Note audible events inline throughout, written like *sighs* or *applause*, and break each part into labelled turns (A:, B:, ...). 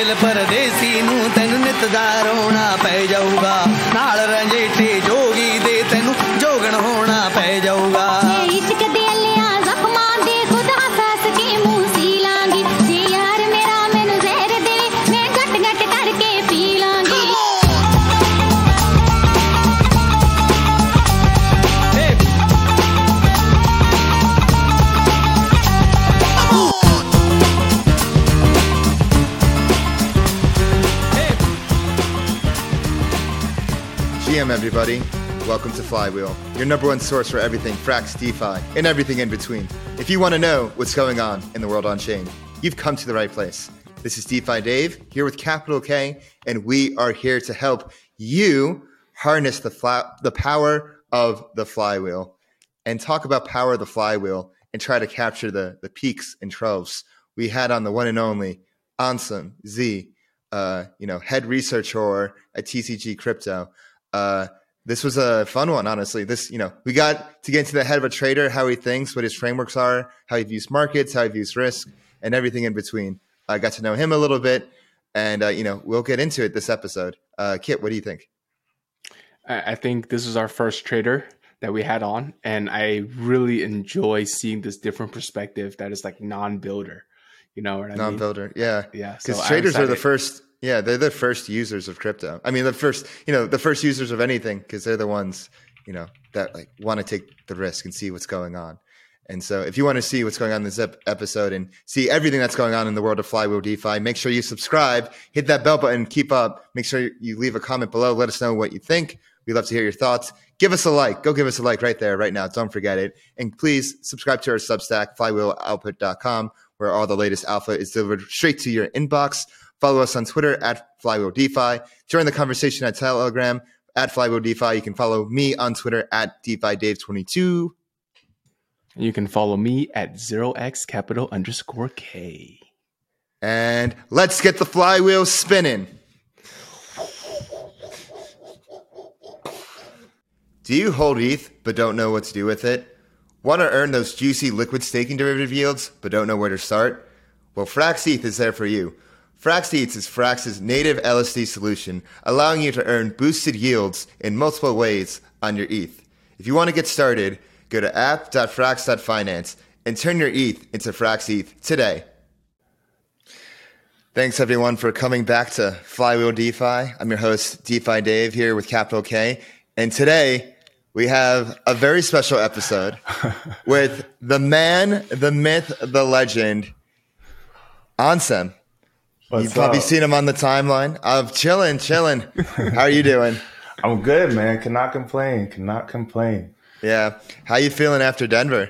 A: ਦਿਲ ਪਰਦੇਸੀ ਨੂੰ ਤੈਨੂੰ ਨਿਤ ਦਾ ਰੋਣਾ ਪੈ ਜਾਊਗਾ ਨਾਲ ਰੰਜੇਟੇ
B: everybody. Welcome to Flywheel, your number one source for everything Frax DeFi and everything in between. If you want to know what's going on in the world on chain, you've come to the right place. This is DeFi Dave here with Capital K, and we are here to help you harness the the power of the flywheel and talk about power of the flywheel and try to capture the the peaks and troughs. We had on the one and only Ansem Z, uh, you know, head researcher at TCG Crypto. Uh, this was a fun one, honestly. This, you know, we got to get into the head of a trader, how he thinks, what his frameworks are, how he views markets, how he views risk, and everything in between. I got to know him a little bit, and uh, you know, we'll get into it this episode. Uh, Kit, what do you think?
C: I think this is our first trader that we had on, and I really enjoy seeing this different perspective that is like non-builder. You know I mean?
B: Non-builder, yeah,
C: Yeah,
B: because
C: so
B: traders are the first. Yeah, they're the first users of crypto. I mean, the first, you know, the first users of anything because they're the ones, you know, that like want to take the risk and see what's going on. And so, if you want to see what's going on in this ep- episode and see everything that's going on in the world of Flywheel DeFi, make sure you subscribe, hit that bell button, keep up. Make sure you leave a comment below. Let us know what you think. We'd love to hear your thoughts. Give us a like. Go give us a like right there, right now. Don't forget it. And please subscribe to our Substack, flywheeloutput.com, where all the latest alpha is delivered straight to your inbox. Follow us on Twitter at Flywheel DeFi. Join the conversation at Telegram at Flywheel DeFi. You can follow me on Twitter at DeFiDave22.
C: You can follow me at zero x capital underscore k.
B: And let's get the flywheel spinning. Do you hold ETH but don't know what to do with it? Want to earn those juicy liquid staking derivative yields but don't know where to start? Well, Frax ETH is there for you. Frax ETH is Frax's native LSD solution, allowing you to earn boosted yields in multiple ways on your ETH. If you want to get started, go to app.frax.finance and turn your ETH into Frax ETH today. Thanks everyone for coming back to Flywheel DeFi. I'm your host, DeFi Dave, here with Capital K. And today we have a very special episode *laughs* with the man, the myth, the legend, Ansem.
D: What's
B: You've probably
D: up?
B: seen him on the timeline of chilling, chilling. How are you doing? *laughs*
D: I'm good, man. Cannot complain. Cannot complain.
B: Yeah. How you feeling after Denver?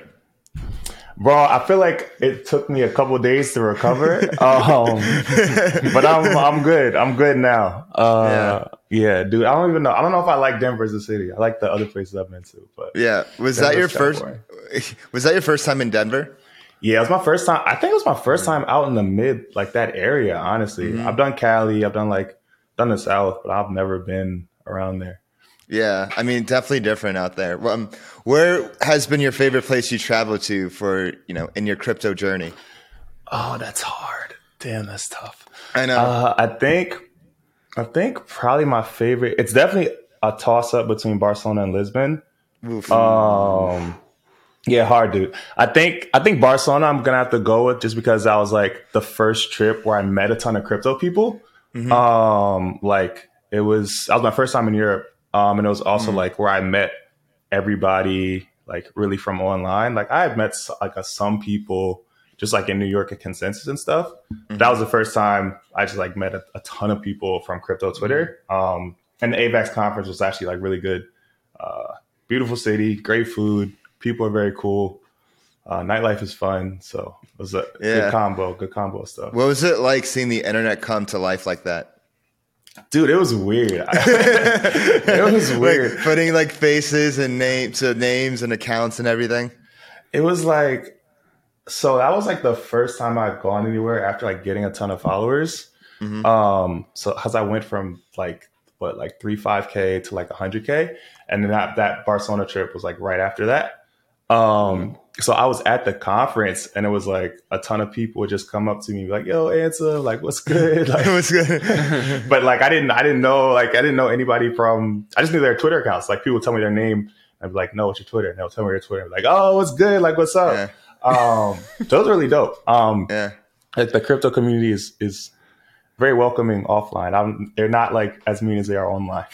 D: Bro, I feel like it took me a couple days to recover. *laughs* um, but I'm I'm good. I'm good now. Uh, yeah. dude. I don't even know. I don't know if I like Denver as a city. I like the other places I've been to, but
B: Yeah. Was that your
D: Denver's
B: first *laughs* was that your first time in Denver?
D: Yeah, it was my first time. I think it was my first time out in the mid like that area. Honestly, I've done Cali. I've done like done the South, but I've never been around there.
B: Yeah, I mean, definitely different out there. Well, Um, where has been your favorite place you traveled to for you know in your crypto journey?
D: Oh, that's hard. Damn, that's tough.
B: I know.
D: Uh, I think, I think probably my favorite. It's definitely a toss up between Barcelona and Lisbon.
B: Oof.
D: Um, yeah, hard, dude. I think I think Barcelona. I'm gonna have to go with just because that was like the first trip where I met a ton of crypto people. Um, like it was that was my first time in Europe. Um, and it was also like where I met everybody like really from online. Like I had met like a, some people just like in New York at consensus and stuff. That was the first time I just like met a, a ton of people from crypto Twitter. Um, and the AVAX conference was actually like really good. Uh, beautiful city, great food, people are very cool. Uh, nightlife is fun, so it was a
B: Yeah.
D: good combo, good combo stuff.
B: what was it like seeing the internet come to life like that?
D: Dude, it was weird. *laughs* *laughs* it was weird.
B: Like putting like faces and names to names and accounts and everything.
D: It was like so that was like the first time I'd gone anywhere after like getting a ton of followers.
B: Mhm.
D: Um, so as I went from like what like three five k to like hundred k, and then that that Barcelona trip was like right after that. Um, so I was at the conference and it was like a ton of people would just come up to me like, "Yo, Ansem, like, what's *laughs* good?" Like,
B: what's good. *laughs*
D: but like I didn't, I didn't know, like, I didn't know anybody from. I just knew their Twitter accounts. Like, people would tell me their name. I'd be like, "No, what's your Twitter?" And they'll tell me their Twitter. I'd be like, "Oh, what's good? Like, what's up?"
B: Yeah.
D: Um, *laughs* so it was really dope. Um,
B: yeah.
D: like the crypto community is is very welcoming offline. I'm, they're not like as mean as they are online.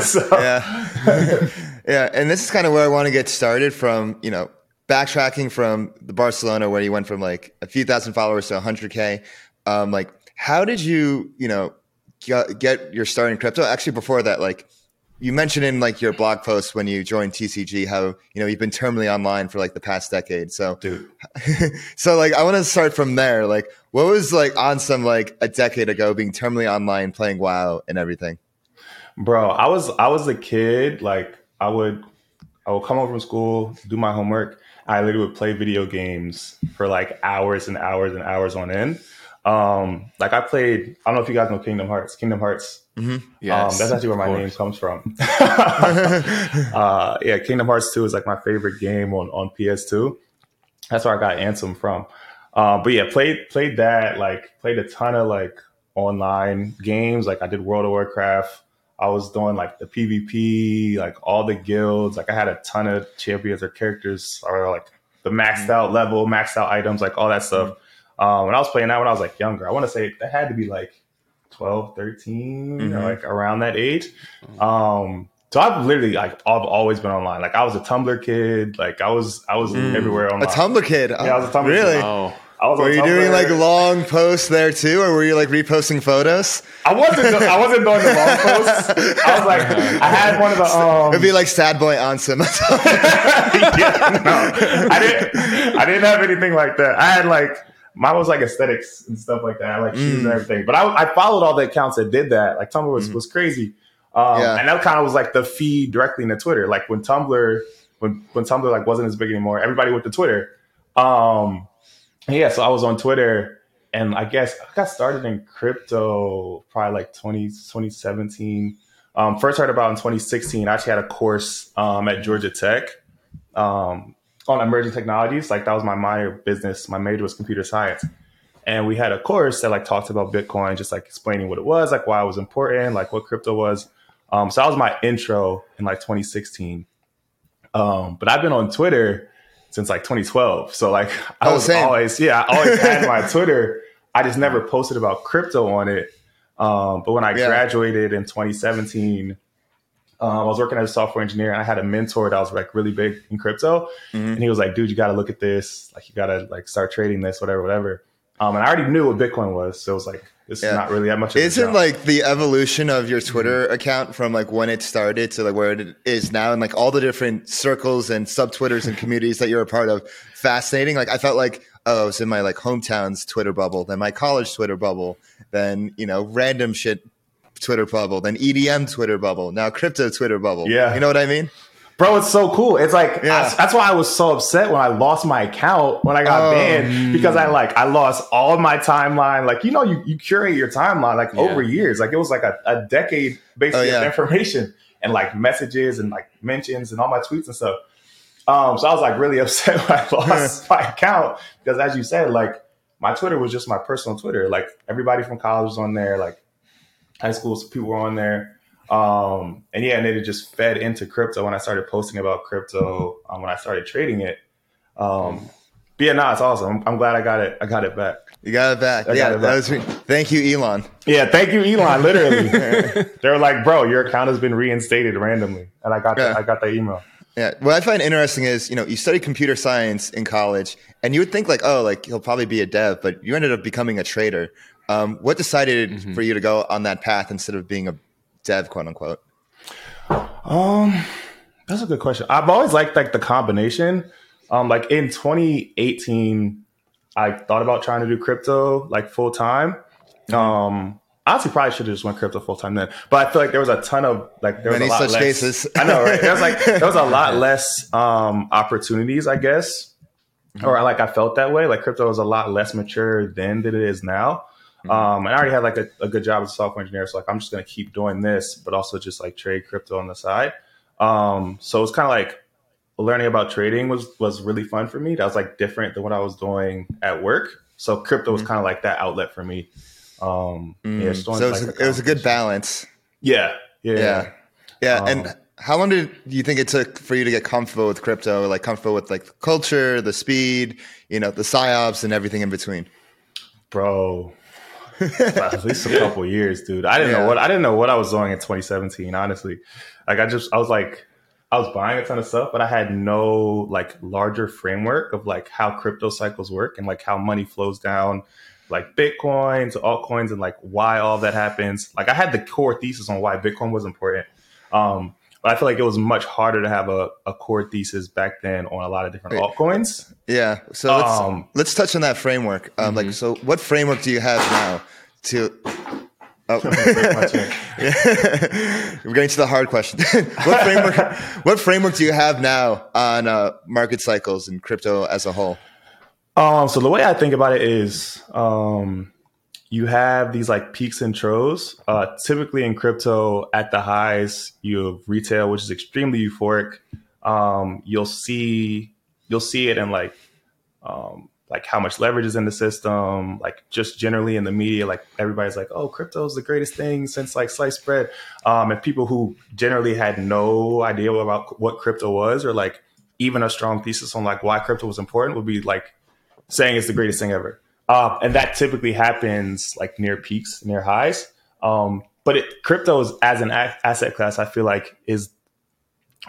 D: So-
B: yeah yeah and this is kind of where i want to get started from you know backtracking from the barcelona where you went from like a few thousand followers to 100k um like how did you you know get, get your start in crypto actually before that like you mentioned in like your blog post when you joined tcg how you know you've been terminally online for like the past decade so
D: dude. *laughs*
B: so like i want to start from there like what was like on some like a decade ago being terminally online playing wow and everything
D: Bro, I was I was a kid. Like I would I would come home from school, do my homework. I literally would play video games for like hours and hours and hours on end. Um, like I played. I don't know if you guys know Kingdom Hearts. Kingdom Hearts.
C: Yes,
D: um, that's actually where my name comes from. *laughs* *laughs* uh, yeah, Kingdom Hearts Two is like my favorite game on on PS2. That's where I got Ansem from. Uh, but yeah, played played that. Like played a ton of like online games. Like I did World of Warcraft. I was doing like the PvP, like all the guilds. Like I had a ton of champions or characters or like the maxed out level, maxed out items, like all that stuff. Um, and I was playing that when I was like younger. I want to say that had to be like 12, 13, or
B: Mhm.
D: like around that age. Um, so I've literally like I've always been online. Like I was a Tumblr kid. Like I was I was
C: Mm.
D: everywhere online.
B: a tumblr kid
D: Yeah, I was a Tumblr
B: really
D: kid.
C: Oh,
D: I was
B: Were you doing like long posts there too, or were you like reposting photos?
D: I wasn't. I wasn't doing the long *laughs* posts. I was like, I had one of the. Um,
B: It'd be like sad boy on some. *laughs*
D: yeah, no, I didn't. I didn't have anything like that. I had like mine was like aesthetics and stuff like that. I like shoes and
B: Mm.
D: everything. But I, I followed all the accounts that did that. Like Tumblr was was crazy. Um.
B: Yeah.
D: and that kind of was like the feed directly into Twitter. Like when Tumblr, when when Tumblr like wasn't as big anymore, everybody went to Twitter. Um, yeah, so I was on Twitter, and I guess I got started in crypto probably like 20, 2017. Um, first heard about in 2016. I actually had a course um, at Georgia Tech um, on emerging technologies. Like that was my minor business. My major was computer science, and we had a course that like talked about Bitcoin, just like explaining what it was, like why it was important, like what crypto was. Um, so that was my intro in like 2016. Um, but I've been on Twitter since like 2012. So like I
B: Oh,
D: was
B: same.
D: always yeah, I always had my *laughs* Twitter. I just never posted about crypto on it. Um, but when I
B: Yeah.
D: graduated in 2017, um, I was working as a software engineer and I had a mentor that was like really big in crypto.
B: Mhm.
D: And he was like, dude, you got to look at this. Like, you got to like start trading this, whatever, whatever. Um, and I already knew what Bitcoin was. So it was like, this
B: Yeah.
D: not really that much Of
B: Isn't like the evolution of your Twitter mm-hmm. account from like when it started to like where it is now, and like all the different circles and sub Twitters and *laughs* communities that you're a part of, fascinating. Like I felt like oh, I was in my like hometown's Twitter bubble, then my college Twitter bubble, then you know random shit Twitter bubble, then EDM Twitter bubble, now crypto Twitter bubble.
D: Yeah.
B: you know what I mean?
D: Bro, it's so cool. It's like
B: Yeah.
D: I- that's why I was so upset when I lost my account when I got
B: Oh.
D: banned because I like I lost all my timeline. Like you know, you, you curate your timeline like
C: Yeah.
D: over years. Like it was like a, a decade basically
B: Oh, yeah.
D: of information *laughs* and like messages and like mentions and all my tweets and stuff. Um, so I was like really *laughs* upset when I lost *laughs* my account because as you said, like my Twitter was just my personal Twitter. Like everybody from college was on there. Like high school people were on there. Um, and yeah, and it just fed into crypto when I started posting about crypto, um, when I started trading it. Um, but yeah, no, it's awesome. I'm, I'm glad I got it. I got it back.
B: You got it back.
D: I
B: yeah,
D: it
B: that
D: back.
B: was. Thank you, Elon.
D: Yeah, thank you, Elon. Literally, *laughs* they were like, "Bro, your account has been reinstated randomly," and I got that.
B: Yeah.
D: I got that email.
B: Yeah. What I find interesting is, you know, you studied computer science in college, and you would think like, oh, like he'll probably be a dev, but you ended up becoming a trader. Um, what decided for you to go on that path instead of being a dev, quote unquote?
D: Um, that's a good question. I've always liked like the combination. Um, like in 2018, I thought about trying to do crypto like full time. Um, honestly, probably should have just went crypto full time then. But I feel like there was a ton of like there was
B: Many
D: a lot
B: such
D: less,
B: cases. *laughs*
D: I know, right? There was like *laughs* there was a lot less um opportunities, I guess. Or like I felt that way. Like crypto was a lot less mature then than it is now. Um, and I already had like a, a good job as a software engineer, so like I'm just gonna keep doing this, but also just like trade crypto on the side. Um, so it's kind of like learning about trading was was really fun for me. That was like different than what I was doing at work. So crypto was kind of like that outlet for me. Um, yeah, just doing,
B: Mm. So it was,
D: like,
B: a, it was a good balance.
D: yeah, yeah,
B: Yeah. Yeah. and
D: Um,
B: how long did you think it took for you to get comfortable with crypto, like comfortable with like the culture, the speed, you know, the psyops and everything in between?
D: bro. At least a couple years, dude. I didn't
B: Yeah.
D: know what I didn't know what I was doing in 2017. Honestly, like I just I was like I was buying a ton of stuff, but I had no like larger framework of like how crypto cycles work and like how money flows down, like Bitcoin to altcoins and like why all that happens. Like I had the core thesis on why Bitcoin was important. Um, but I feel like it was much harder to have a, a core thesis back then on a lot of different altcoins.
B: Yeah. So let's,
D: Um,
B: let's touch on that framework. Um, Like, so what framework do you have now to? Oh. *laughs* *laughs* We're getting to the hard question. *laughs* what framework? what framework do you have now on uh, market cycles and crypto as a whole?
D: Um, so the way I think about it is, um, you have these like peaks and troughs. Uh, typically in crypto, at the highs, you have retail, which is extremely euphoric. Um, you'll see, you'll see it in like, um, like how much leverage is in the system, like just generally in the media, like everybody's like, oh, crypto is the greatest thing since like sliced bread. Um, and people who generally had no idea about what crypto was or like even a strong thesis on like why crypto was important would be like saying it's the greatest thing ever. Uh, and that typically happens like near peaks, near highs. Um, but it, crypto is, as an a- asset class, I feel like is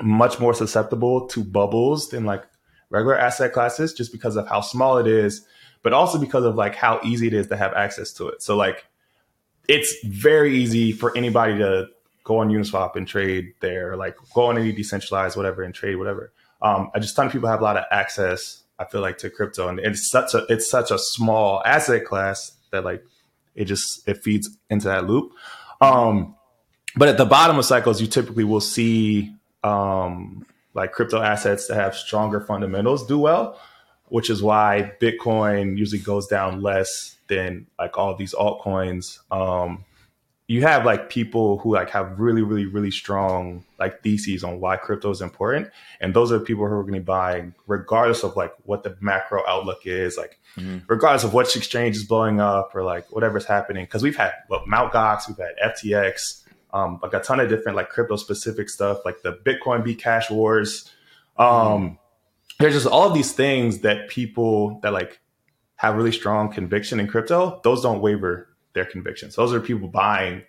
D: much more susceptible to bubbles than like regular asset classes, just because of how small it is, but also because of like how easy it is to have access to it. So like, it's very easy for anybody to go on Uniswap and trade there, like go on any decentralized whatever and trade whatever. Um, I just ton of people have a lot of access. I feel like to crypto, and it's such a it's such a small asset class that like it just it feeds into that loop. Um, but at the bottom of cycles, you typically will see um, like crypto assets that have stronger fundamentals do well, which is why Bitcoin usually goes down less than like all these altcoins. Um, you have like people who like have really, really, really strong like theses on why crypto is important, and those are the people who are going to be buying regardless of like what the macro outlook is, like regardless of which exchange is blowing up or like whatever's happening. Because we've had what Mt. Gox, we've had FTX, um, like a ton of different like crypto specific stuff, like the Bitcoin B Cash Wars. Um, There's just all of these things that people that like have really strong conviction in crypto, those don't waver their convictions. Those are people buying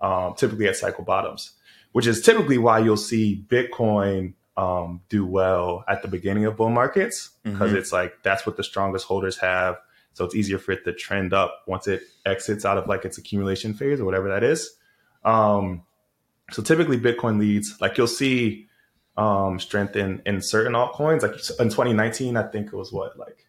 D: um, typically at cycle bottoms, which is typically why you'll see Bitcoin um, do well at the beginning of bull markets because it's like that's what the strongest holders have. So it's easier for it to trend up once it exits out of like its accumulation phase or whatever that is. Um, so typically Bitcoin leads. Like you'll see um, strength in in certain altcoins. Like in 2019, I think it was what like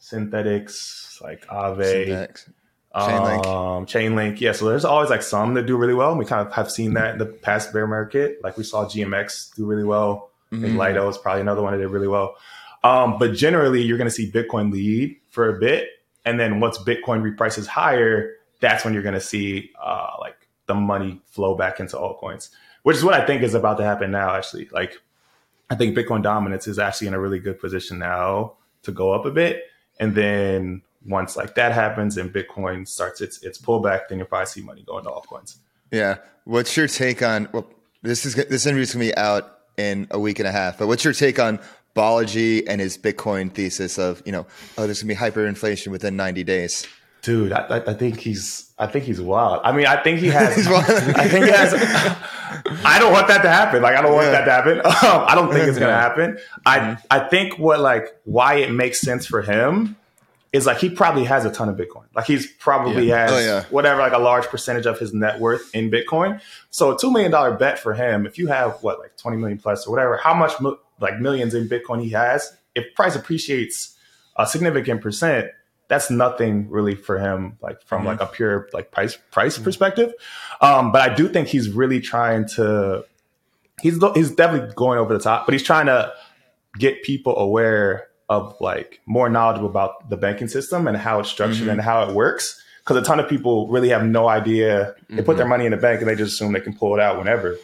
D: Synthetix, like Aave.
B: Syntax. Chainlink.
D: um, Chainlink. Yeah, so there's always like some that do really well. And we kind of have seen that in the past bear market. Like we saw GMX do really well. I think Lido is probably another one that did really well. Um, but generally, you're going to see Bitcoin lead for a bit, and then once Bitcoin reprices higher, that's when you're going to see uh, like the money flow back into altcoins, which is what I think is about to happen now. Actually, like I think Bitcoin dominance is actually in a really good position now to go up a bit, and then once like that happens and Bitcoin starts its its pullback, then you'll probably see money go into altcoins.
B: Yeah. What's your take on? Well, this is this interview's gonna be out in a week and a half. But what's your take on Balaji and his Bitcoin thesis of you know, oh, there's gonna be hyperinflation within 90 days?
D: Dude, I, I- think he's I think he's wild. I mean, I think he has. *laughs* I think he has. I don't want that to happen. Like, I don't want
B: Yeah.
D: that to happen. Um, *laughs* I don't think it's gonna happen. I I think what like why it makes sense for him is like he probably has a ton of Bitcoin. Like he's probably
C: Yeah.
D: has
B: Oh, yeah.
D: whatever like a large percentage of his net worth in Bitcoin. So a two million dollar bet for him, if you have what like twenty million plus or whatever, how much like millions in Bitcoin he has, if price appreciates a significant percent, that's nothing really for him, like from like a pure like price price perspective. Um, but I do think he's really trying to. He's he's definitely going over the top, but he's trying to get people aware of like more knowledgeable about the banking system and how it's structured and how it works. Because a ton of people really have no idea. They put their money in the bank and they just assume they can pull it out whenever.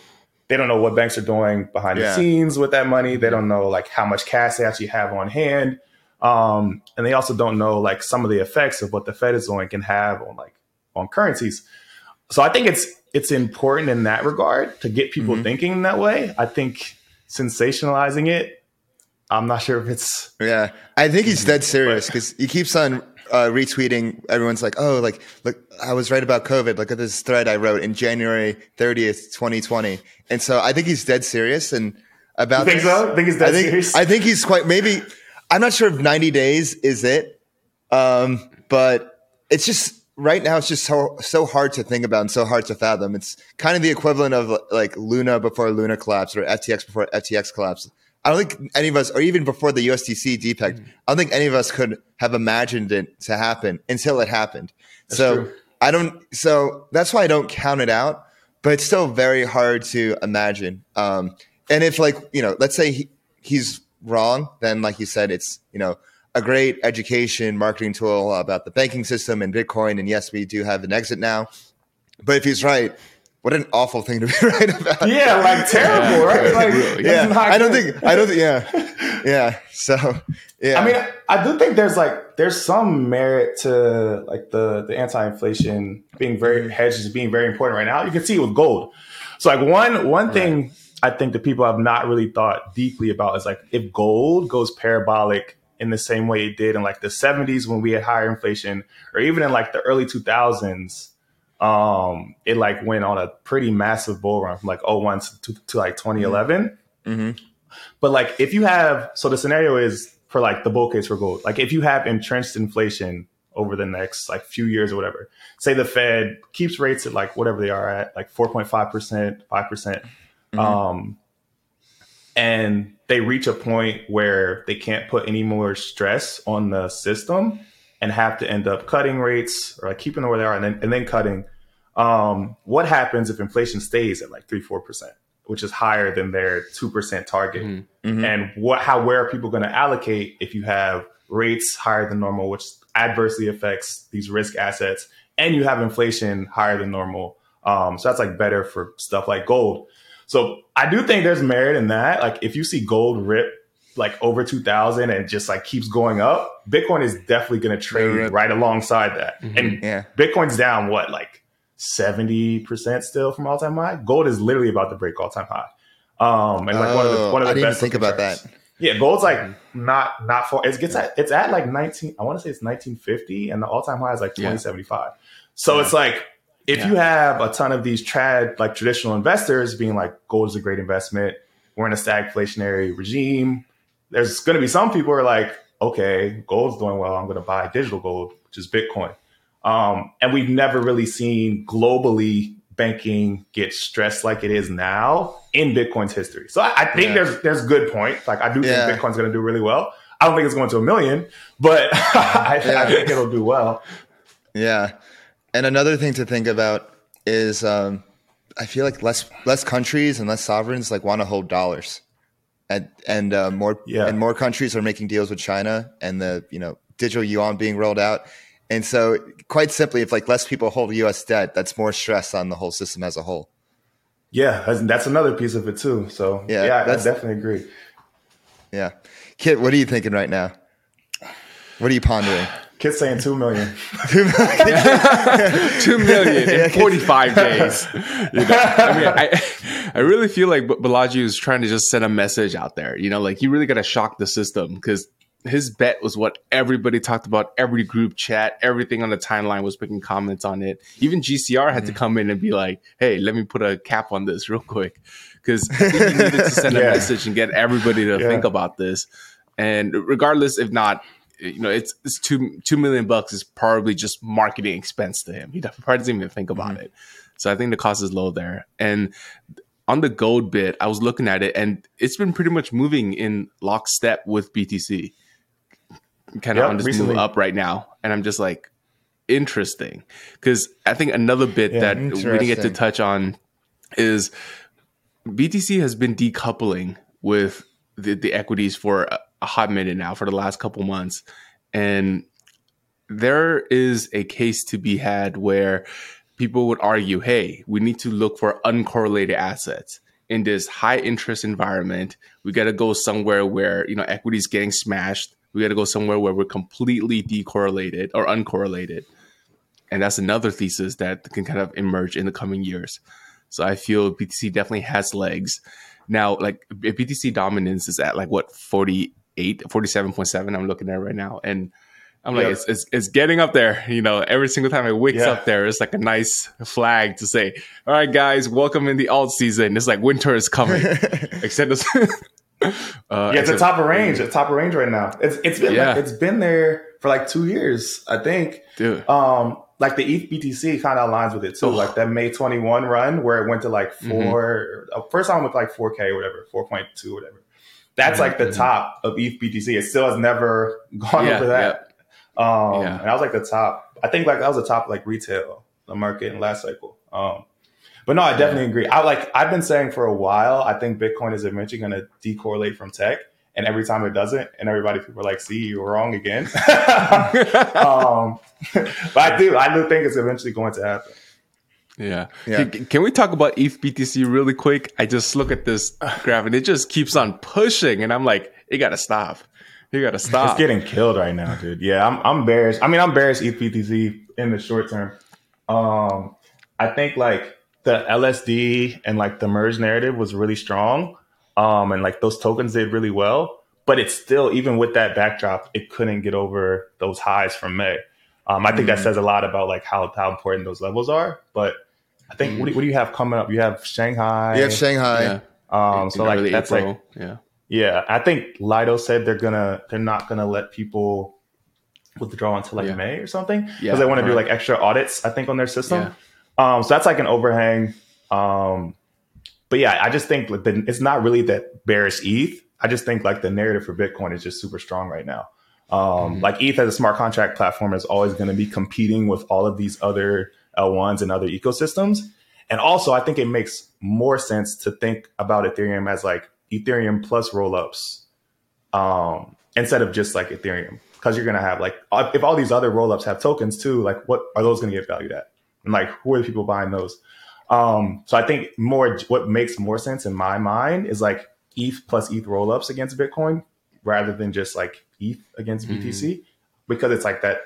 D: they don't know what banks are doing behind
B: Yeah.
D: the scenes with that money. They don't know like how much cash they actually have on hand. Um, and they also don't know like some of the effects of what the Fed is doing can have on like on currencies. So I think it's it's important in that regard to get people
B: Mhm.
D: thinking that way. I think sensationalizing it, I'm not sure if it's
B: Yeah, I think he's dead serious because he keeps on uh, retweeting. Everyone's like, "Oh, like look, I was right about COVID. Look at this thread I wrote in January 30th, 2020." And so I think he's dead serious and about.
D: You think
B: this.
D: so? Think he's dead
B: I think,
D: serious?
B: I think he's quite maybe. I'm not sure if 90 days is it, um, but it's just right now. It's just so so hard to think about and so hard to fathom. It's kind of the equivalent of like Luna before Luna collapsed or FTX before FTX collapsed. I don't think any of us, or even before the USDC depeg, I don't think any of us could have imagined it to happen until it happened. so
D: true.
B: I don't. So that's why I don't count it out. But it's still very hard to imagine. Um, and if like you know, let's say he, he's wrong, then like you said, it's you know a great education marketing tool about the banking system and Bitcoin. And yes, we do have an exit now. But if he's right, what an awful thing to be *laughs* right about.
D: yeah, like terrible, right? Like
C: Really.
B: yeah. I don't
D: good.
B: think. I don't think. Yeah, *laughs* yeah. So yeah.
D: I mean, I do think there's like there's some merit to like the the anti-inflation being very hedges being very important right now. You can see it with gold. So like one one thing I think that people have not really thought deeply about is like if gold goes parabolic in the same way it did in like the 70s when we had higher inflation, or even in like the early 2000s, um, it like went on a pretty massive bull run from like 01 to, to like 2011.
B: Mhm.
D: But like if you have so the scenario is for like the bull case for gold, like if you have entrenched inflation over the next like few years or whatever, say the Fed keeps rates at like whatever they are at, like 4.5%, 5%, percent um, and they reach a point where they can't put any more stress on the system and have to end up cutting rates or like keeping them where they are and then, and then cutting. Um, what happens if inflation stays at like three, four percent, which is higher than their two percent target?
C: Mhm.
B: Mhm.
D: And what, how, where are people going to allocate if you have rates higher than normal, which adversely affects these risk assets, and you have inflation higher than normal? Um, so that's like better for stuff like gold. So I do think there's merit in that. Like if you see gold rip like over 2000 and just like keeps going up, Bitcoin is definitely going to trade
B: Yeah, right.
D: right alongside that.
C: Mhm.
D: And
B: yeah.
D: Bitcoin's down what like 70% still from all time high. Gold is literally about to break all time high. Um, and like one of the
B: Oh,
D: one of the
B: I didn't
D: best
B: think about that.
D: Yeah, gold's like not not far. It gets at it's at like 19. I want to say it's 1950, and the all time high is like
C: Yeah.
D: 2075. So
B: Yeah.
D: it's like if
C: Yeah.
D: you have a ton of these trad like traditional investors being like gold is a great investment, we're in a stagflationary regime. There's going to be some people who are like, okay, gold's doing well. I'm going to buy digital gold, which is Bitcoin. Um, and we've never really seen globally banking get stressed like it is now in Bitcoin's history. So I, I think
B: Yeah.
D: there's there's good points. Like I do
B: Yeah.
D: think Bitcoin's going to do really well. I don't think it's going to a million, but *laughs* I,
B: Yeah.
D: I think it'll do well.
B: Yeah, and another thing to think about is um, I feel like less less countries and less sovereigns like want to hold dollars, and and uh, more
D: Yeah.
B: and more countries are making deals with China and the you know digital yuan being rolled out, and so quite simply, if like less people hold U.S. debt, that's more stress on the whole system as a whole.
D: Yeah, that's, another piece of it too. So
B: Yeah,
D: yeah, I definitely agree.
B: Yeah, Kit, what are you thinking right now? What are you pondering?
D: Kids saying two million. *laughs*
C: two million in 45 *laughs* days. You know, I mean, I, I really feel like B- Balaji is trying to just send a message out there. You know, like you really got to shock the system because his bet was what everybody talked about. Every group chat, everything on the timeline was making comments on it. Even GCR had to mm-hmm. come in and be like, "Hey, let me put a cap on this *laughs* real quick," because he needed to send a message and get everybody to
D: Yeah.
C: think about this. And regardless, if not, you know, it's it's two two million bucks is probably just marketing expense to him. He probably doesn't even think about mm-hmm. it. So I think the cost is low there. And on the gold bit, I was looking at it, and it's been pretty much moving in lockstep with BTC, kind of
D: Yep,
C: on this
D: recently.
C: move up right now. And I'm just like, interesting, because I think another bit
D: Yeah,
C: that we didn't get to touch on is BTC has been decoupling with the, the equities for a, hot minute now, for the last couple months, and there is a case to be had where people would argue, hey, we need to look for uncorrelated assets. in this high interest environment. We got to go somewhere where you know equity is getting smashed. We got to go somewhere where we're completely decorrelated or uncorrelated, and that's another thesis that can kind of emerge in the coming years. So I feel BTC definitely has legs. Now, like BTC dominance is at like what 48, 47.7. I'm looking at right now, and I'm like,
D: Yep.
C: it's, it's it's getting up there. You know, every single time it wicks
D: Yeah.
C: up there, it's like a nice flag to say, "All right, guys, welcome in the alt season." It's like winter is coming. *laughs* except it's, *laughs* uh,
D: Yeah, it's a top of range. It's top of range right now. It's it's been
C: Yeah.
D: like, it's been there for like two years, I think.
C: dude.
D: Um, like the ETH BTC kind of aligns with it too.
C: Oh.
D: Like that May twenty one run where it went to like
C: Mm-hmm.
D: 4 uh, first time with like four K or whatever, four point two whatever. That's like the top of ETH BTC. It still has never *laughs* gone
C: Mm-hmm. Yeah,
D: over that. Um,
C: Yeah.
D: and I was like the top. I think like that was the top like retail the market in last cycle. Um, but no, I definitely agree. I like I've been saying for a while. I think Bitcoin is eventually going to decorrelate from tech, and every time it doesn't, and everybody people are like, "See, you were wrong again." *laughs* *laughs* um, but I do, I do think it's eventually going to happen.
C: Yeah.
B: Yeah.
C: Can, we talk about ETH BTC really quick? I just look at this *sighs* graph and it just keeps on pushing, and I'm like, it got to stop. You got to stop.
D: It's getting killed right now, dude. Yeah, I'm I'm bearish. I mean, I'm bearish ETH BTC in the short term. Um, I think like the LSD and like the merge narrative was really strong. Um, and like those tokens did really well, but it's still even with that backdrop, it couldn't get over those highs from May. Um, I think that says a lot about like how how important those levels are. But I think what, do, what do you have coming up? You have Shanghai.
B: You have Shanghai.
C: yeah.
D: um, so
C: In
D: like that's
C: April.
D: like
C: yeah.
D: yeah, I think Lido said they're gonna they're not gonna let people withdraw until like
C: Yeah.
D: May or something because
C: Yeah,
D: they want to do like extra audits. I think on their system. Um, so that's like an overhang. Um, but yeah, I just think like the, it's not really that bearish ETH. I just think like the narrative for Bitcoin is just super strong right now. Um, Like ETH as a smart contract platform is always going to be competing with all of these other L1s and other ecosystems. And also, I think it makes more sense to think about Ethereum as like Ethereum plus rollups um, instead of just like Ethereum. Because you're going to have like, if all these other rollups have tokens too, like what are those going to get valued at? And like, who are the people buying those? Um, so I think more, what makes more sense in my mind is like ETH plus ETH rollups against Bitcoin rather than just like ETH against BTC because it's like that,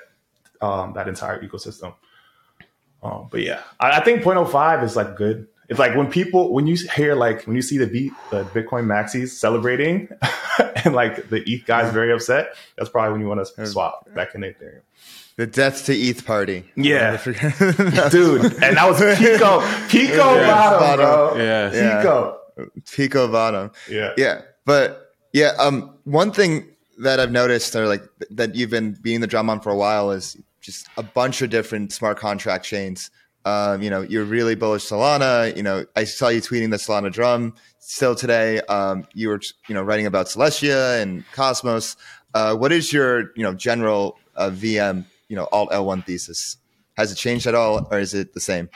D: um, that entire ecosystem. Um, but yeah, I, I think 0.05 is like good. It's like when people when you hear like when you see the beat the Bitcoin maxis celebrating *laughs* and like the ETH guys very upset, that's probably when you want to swap back in Ethereum.
B: The death to ETH party.
D: Yeah.
B: Dude. *laughs*
D: Dude, and that was Pico, *laughs* Pico
B: Yeah,
D: bottom,
B: bottom.
D: bro.
C: Yeah.
B: Yeah.
D: Pico.
B: Pico bottom.
D: Yeah.
B: Yeah, but yeah, um, one thing that I've noticed, or like that you've been being the drum on for a while, is just a bunch of different smart contract chains. Um, you know, you're really bullish Solana. You know, I saw you tweeting the Solana drum still today. Um, you were, you know, writing about Celestia and Cosmos. Uh, what is your, you know, general uh, VM, you know, alt L1 thesis? Has it changed at all, or is it the same?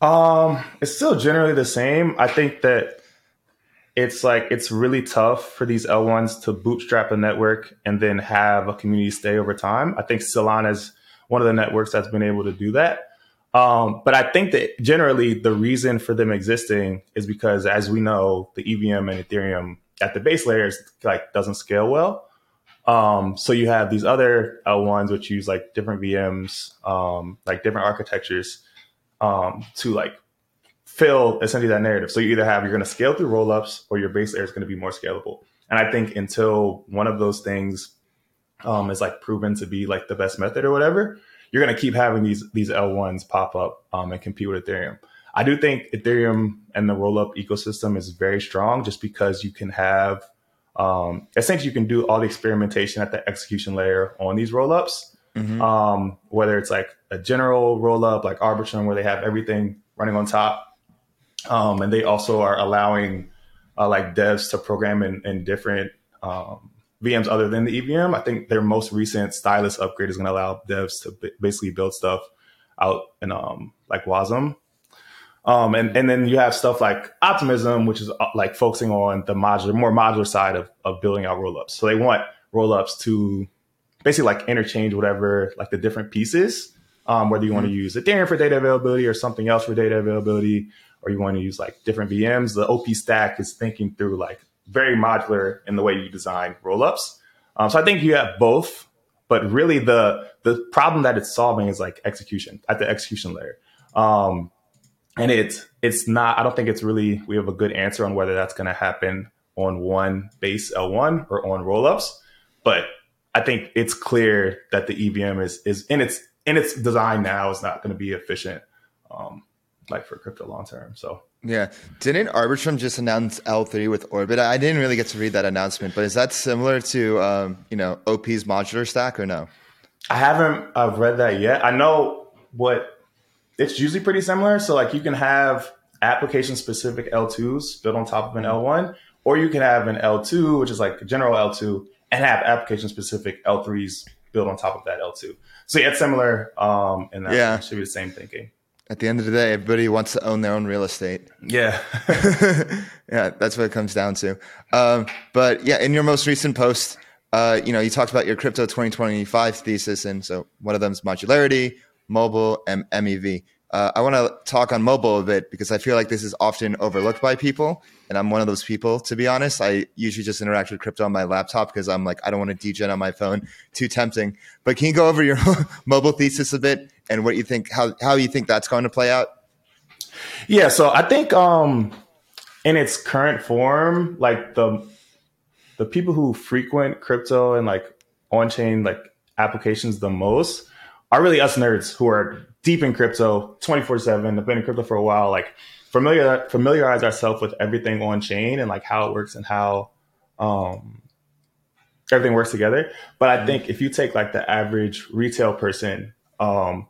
D: Um, it's still generally the same. I think that it's like it's really tough for these L1s to bootstrap a network and then have a community stay over time. I think Solana is one of the networks that's been able to do that. Um, but I think that generally the reason for them existing is because, as we know, the EVM and Ethereum at the base layers like doesn't scale well. Um, so you have these other L1s which use like different VMs, um, like different architectures um, to like fill essentially that narrative. So you either have you're going to scale through rollups or your base layer is going to be more scalable. And I think until one of those things um, is like proven to be like the best method or whatever, you're going to keep having these these L1s pop up um, and compete with Ethereum. I do think Ethereum and the rollup ecosystem is very strong just because you can have um, essentially you can do all the experimentation at the execution layer on these rollups um, whether it's like a general rollup like Arbitrum, where they have everything running on top. Um, and they also are allowing uh, like devs to program in, in different um, VMs other than the EVM. I think their most recent stylus upgrade is going to allow devs to b- basically build stuff out in um, like Wasm. Um, and, and then you have stuff like Optimism, which is uh, like focusing on the modular, more modular side of, of building out rollups. So they want rollups to basically like interchange whatever like the different pieces um, whether you want to use ethereum for data availability or something else for data availability or you want to use like different VMs, the OP stack is thinking through like very modular in the way you design rollups. Um, so I think you have both, but really the the problem that it's solving is like execution at the execution layer. Um, and it's it's not. I don't think it's really we have a good answer on whether that's going to happen on one base L1 or on rollups, but I think it's clear that the EVM is is in its in its design now is not going to be efficient, um, like for crypto long term. So
B: Yeah. Didn't Arbitrum just announce L3 with Orbit? I didn't really get to read that announcement, but is that similar to, um, you know, OP's modular stack or no?
D: I haven't I've read that yet. I know what it's usually pretty similar. So like you can have application specific L2s built on top of an L1, or you can have an L2, which is like a general L2, and have application specific L3s built on top of that L2. So yeah, it's similar. Um, and that
B: Yeah.
D: should be the same thinking.
B: At the end of the day, everybody wants to own their own real estate.
D: Yeah. *laughs*
B: yeah, that's what it comes down to. Um, but yeah, in your most recent post, uh, you know, you talked about your crypto 2025 thesis, and so one of them is modularity, mobile, and MEV. Uh, I want to talk on mobile a bit because I feel like this is often overlooked by people, and I'm one of those people. To be honest, I usually just interact with crypto on my laptop because I'm like, I don't want to degen on my phone. Too tempting. But can you go over your *laughs* mobile thesis a bit and what you think, how how you think that's going to play out?
D: Yeah, so I think um in its current form, like the the people who frequent crypto and like on-chain like applications the most are really us nerds who are deep in crypto 24/7, have been in crypto for a while, like familiar familiarize ourselves with everything on chain and like how it works and how um everything works together. But I think if you take like the average retail person, um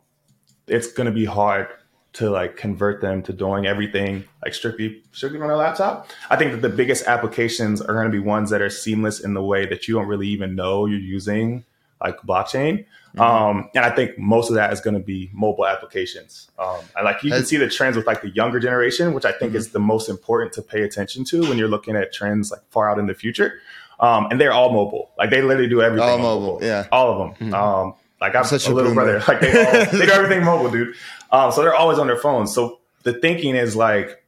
D: it's going to be hard to like convert them to doing everything like strictly strictly on a laptop. I think that the biggest applications are going to be ones that are seamless in the way that you don't really even know you're using like blockchain. Um, and I think most of that is going to be mobile applications. Um, and like you can see the trends with like the younger generation, which I think is the most important to pay attention to when you're looking at trends like far out in the future. Um, and they're all mobile. Like they literally do everything
B: All
D: on
B: mobile, yeah.
D: all of them. Um, like I'm
B: Such
D: a
B: a
D: little
B: boomer.
D: brother. Like they all *laughs* they do everything mobile, dude. Um, so they're always on their phones. So the thinking is like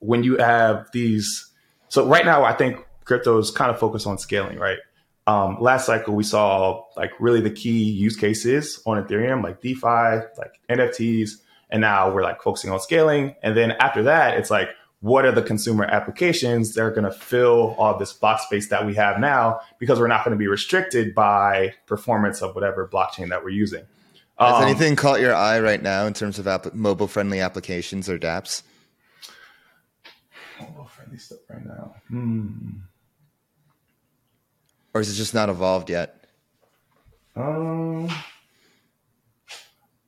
D: when you have these. So right now, I think crypto is kind of focused on scaling, right? Um, last cycle, we saw like really the key use cases on Ethereum, like DeFi, like NFTs, and now we're like focusing on scaling. And then after that, it's like, what are the consumer applications that are going to fill all this block space that we have now? Because we're not going to be restricted by performance of whatever blockchain that we're using.
B: Has
D: Um,
B: anything caught your eye right now in terms of app- mobile friendly applications or dApps?
D: mobile friendly stuff right now. Hmm.
B: Or is it just not evolved yet?
D: Um,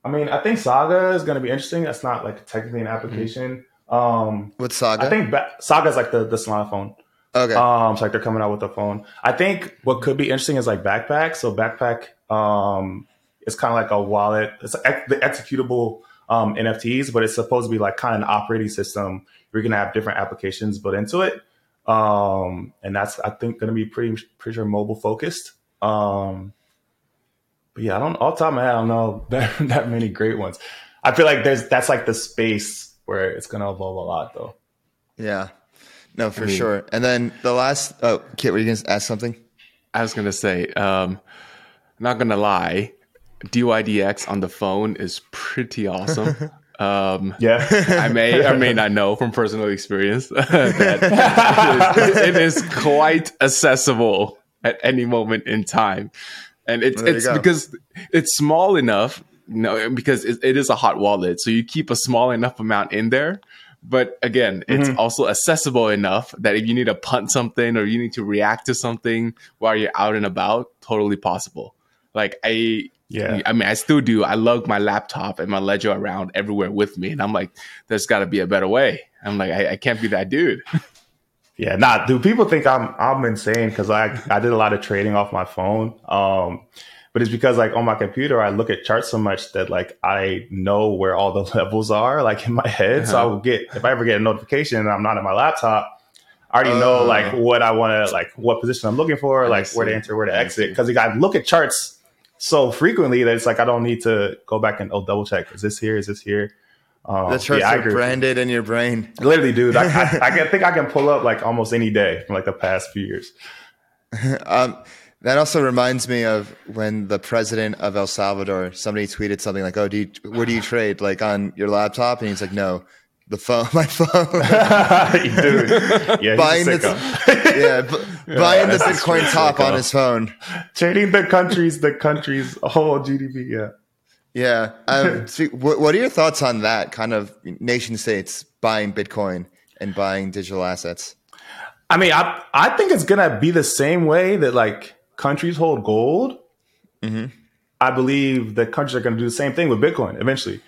D: I mean, I think Saga is going to be interesting. That's not like technically an application. Um,
B: with Saga?
D: I think ba- Saga is like the the Solana phone.
B: okay.
D: Um, so like they're coming out with a phone. I think what could be interesting is like Backpack. So Backpack, um, it's kind of like a wallet. It's ex- the executable um, NFTs, but it's supposed to be like kind of an operating system. You're gonna have different applications built into it, um, and that's I think gonna be pretty pretty sure mobile focused. Um, but yeah, I don't off the top of my head, I don't know *laughs* that, that many great ones. I feel like there's that's like the space where it's gonna evolve a lot though.
B: yeah. No, for sure. And then the last, oh, Kit, were you going to ask something?
C: I was gonna say, um, not gonna lie, DYDX on the phone is pretty awesome. *laughs* um,
D: Yeah.
C: I may or may not know from personal experience *laughs* that it is, *laughs* it is quite accessible at any moment in time, and it's
B: There
C: it's because it's small enough. No, because it, it is a hot wallet, so you keep a small enough amount in there. But again, it's also accessible enough that if you need to punt something or you need to react to something while you're out and about, totally possible. Like I,
D: Yeah.
C: I mean, I still do. I lug my laptop and my ledger around everywhere with me, and I'm like, there's got to be a better way. I'm like, I, I can't be that dude. *laughs*
D: Yeah, nah, Do People think I'm I'm insane because I I did a lot of trading off my phone. Um, but it's because like on my computer I look at charts so much that like I know where all the *laughs* levels are like in my head. So I will get if I ever get a notification and I'm not at my laptop, I already know
B: Oh.
D: like what I want to like what position I'm looking for,
C: I
D: like where to enter, where to
C: I
D: exit.
C: see.
D: Because I look at charts so frequently that it's like I don't need to go back and oh double check. Is this here? Is this here? Um,
B: The charts
D: yeah,
B: are branded in your brain. *laughs*
D: Literally, dude. I, I, I *laughs* can- think I can pull up like almost any day from like the past few years.
B: Um, that also reminds me of when the president of El Salvador, somebody tweeted something like, "Oh, do you, where do you trade? Like on your laptop?" And he's like, "No, the phone, *laughs* my phone." *laughs*
D: dude. *laughs* Yeah,
B: buying the yeah, b- buying the Bitcoin top on his phone.
D: Trading the countries, the countries, whole GDP. Yeah.
B: Yeah. Um, so what, what are your thoughts on that kind of nation states buying Bitcoin and buying digital assets?
D: I mean, I I think it's gonna be the same way that like countries hold gold. I believe that countries are gonna do the same thing with Bitcoin eventually.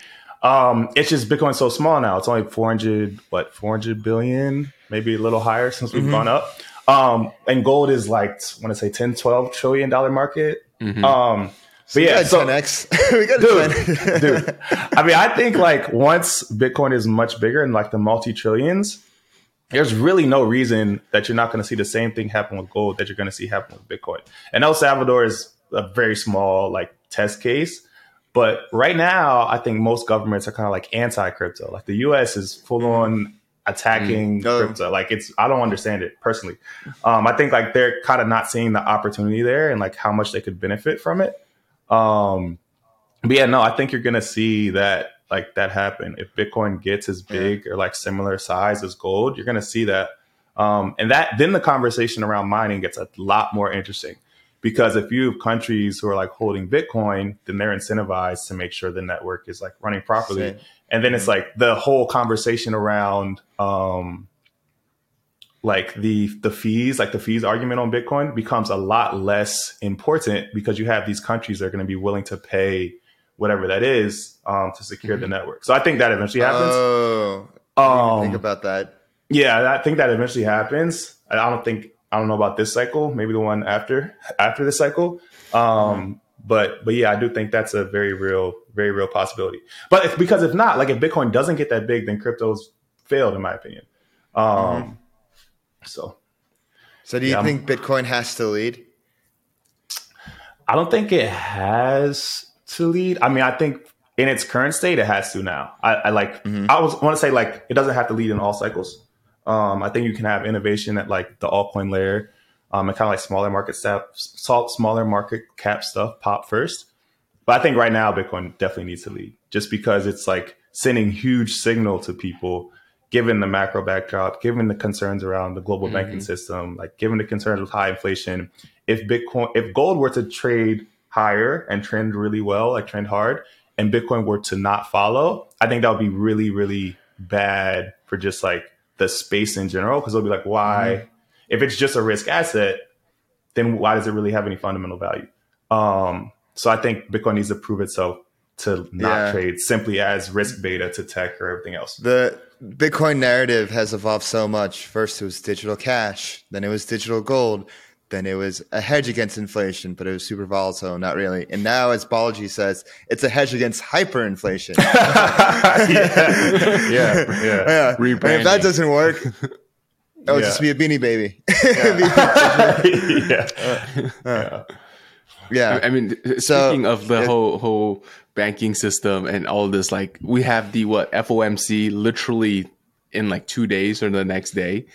D: Um, it's just Bitcoin's so small now. It's only 400, what, 400 billion, maybe a little higher since we've gone up. Um, and gold is like, I want to say 10, 12 trillion dollar market. Um, but
B: We
D: yeah, so,
B: 10x. *laughs* we got
D: dude,
B: 10.
D: dude. I mean, I think like once Bitcoin is much bigger and like the multi trillions, there's really no reason that you're not going to see the same thing happen with gold that you're going to see happen with Bitcoin. And El Salvador is a very small like test case. But right now, I think most governments are kind of like anti crypto. Like the US is full on attacking
B: Oh.
D: crypto. Like it's, I don't understand it personally. Um, I think like they're kind of not seeing the opportunity there and like how much they could benefit from it. Um, but yeah, no, I think you're gonna see that like that happen. If Bitcoin gets as big or like similar size as gold, you're gonna see that. Um, and that then the conversation around mining gets a lot more interesting because if you have countries who are like holding Bitcoin, then they're incentivized to make sure the network is like running properly.
B: Same.
D: And then it's like the whole conversation around um, like the the fees, like the fees argument on Bitcoin becomes a lot less important because you have these countries that are going to be willing to pay whatever that is um, to secure the network. So I think that eventually happens.
B: Oh, I
D: Um,
B: think about that.
D: yeah, I think that eventually happens. I don't think I don't know about this cycle, maybe the one after after this cycle. Um, but but yeah, I do think that's a very real, very real possibility. But if, because if not, like if Bitcoin doesn't get that big, then crypto's failed, in my opinion. Um, So
B: So do you
D: yeah,
B: think Bitcoin has to lead?
D: I don't think it has to lead. I mean, I think in its current state, it has to now. I, I like. I was want to say like it doesn't have to lead in all cycles. Um, I think you can have innovation at like the altcoin layer, um, and kind of like smaller market stuff, salt smaller market cap stuff pop first. But I think right now Bitcoin definitely needs to lead, just because it's like sending huge signal to people, given the macro backdrop, given the concerns around the global banking system, like given the concerns with high inflation. If Bitcoin, if gold were to trade higher and trend really well, like trend hard, and Bitcoin were to not follow, I think that would be really, really bad for just like the space in general. Because they'll be like, why? If it's just a risk asset, then why does it really have any fundamental value? Um, so I think Bitcoin needs to prove itself to not
B: Yeah.
D: trade simply as risk beta to tech or everything else.
B: The Bitcoin narrative has evolved so much. First, it was digital cash, then it was digital gold, then it was a hedge against inflation, but it was super volatile, not really. And now, as Balaji says, it's a hedge against hyperinflation.
D: yeah, *laughs* yeah, yeah.
B: yeah. And if that doesn't work, *laughs* that would
D: Yeah.
B: just be a beanie baby. *laughs*
D: yeah.
B: yeah.
C: I I mean,
B: So,
C: speaking of the
B: it-
C: whole whole banking system and all this, like we have the what FOMC literally in like two days or the next day.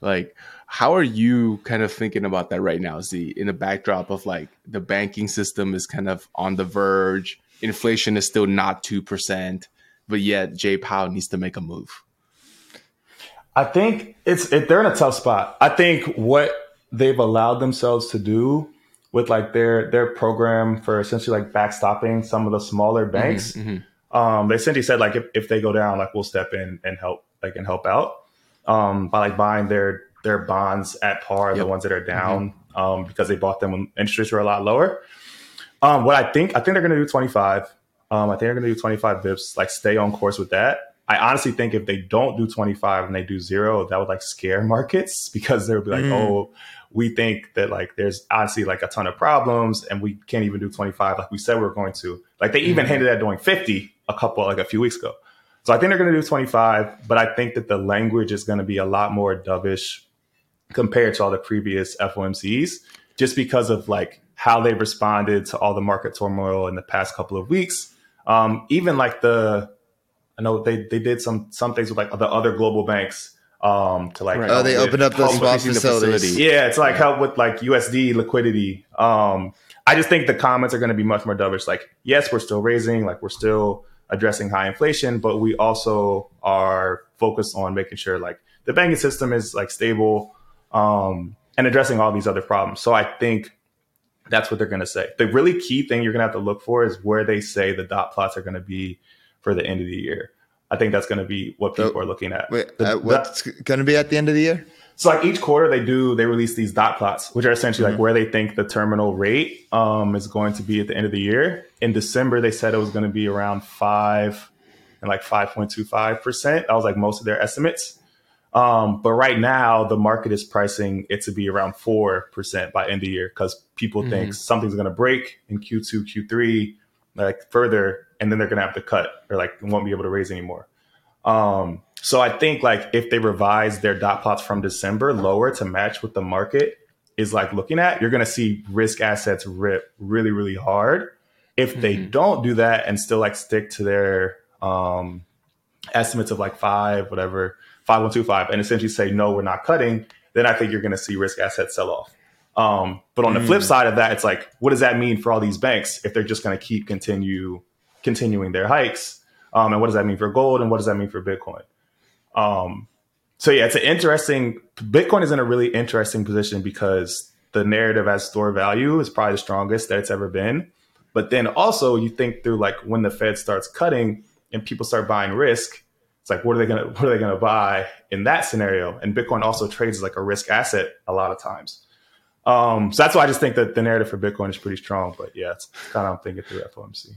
C: Like, how are you kind of thinking about that right now, Z? In the backdrop of like the banking system is kind of on the verge, inflation is still not two percent, but yet Jay Powell needs to make a move.
D: I think it's it, they're in a tough spot. I think what they've allowed themselves to do with like their their program for essentially like backstopping some of the smaller banks. Um, they essentially said like if, if they go down, like we'll step in and help like and help out um, by like buying their their bonds at par, the ones that are down um, because they bought them when interest rates were a lot lower. Um, what I think, I think they're going to do 25. Um, I think they're going to do 25 bips, like stay on course with that. I honestly think if they don't do 25 and they do zero, that would like scare *laughs* markets because they would be like, oh, we think that like there's honestly like a ton of problems and we can't even do 25 like we said we are going to. Like they even hinted at doing 50 a couple, like a few weeks ago. So I think they're going to do 25, but I think that the language is going to be a lot more dovish compared to all the previous FOMCs, just because of like how they responded to all the market turmoil in the past couple of weeks. Um, even like the I know they they did some some things with like the other global banks um to like
C: Right.
B: Oh, they opened up those
D: help
B: swap
C: the
B: facilities.
C: facility.
D: yeah, it's like help with like USD liquidity. Um, I just think the comments are going to be much more dovish. Like, yes, we're still raising, like we're still addressing high inflation, but we also are focused on making sure like the banking system is like stable um, and addressing all these other problems. So I think that's what they're going to say. The really key thing you're going to have to look for is where they say the dot plots are going to be for the end of the year. I think that's going to be what people
B: So-
D: are looking at.
B: Wait,
D: The-
B: uh, what's going to be at the end of the year?
D: so like each quarter they do they release these dot plots, which are essentially like where they think the terminal rate um, is going to be at the end of the year. In December they said it was going to be around five and like five point two five percent. That was like most of their estimates. Um, but right now the market is pricing it to be around four percent by end of year because people think something's going to break in Q2, Q3, like further, and then they're going to have to cut or like won't be able to raise anymore. Um, so I think like if they revise their dot plots from December lower to match what the market is like looking at, you're going to see risk assets rip really, really hard. If they don't do that and still like stick to their um, estimates of like five, whatever, five one two five, and essentially say no, we're not cutting, then I think you're going to see risk assets sell off. Um, but on the flip side of that, it's like, what does that mean for all these banks if they're just going to keep continue continuing their hikes? Um, and what does that mean for gold? And what does that mean for Bitcoin? Um, so yeah, it's an interesting. Bitcoin is in a really interesting position because the narrative as store value is probably the strongest that it's ever been. But then also you think through like when the Fed starts cutting and people start buying risk, it's like what are they gonna what are they gonna buy in that scenario? And Bitcoin also trades as like a risk asset a lot of times. Um, so that's why I just think that the narrative for Bitcoin is pretty strong. But yeah, it's kind of I'm thinking through FOMC.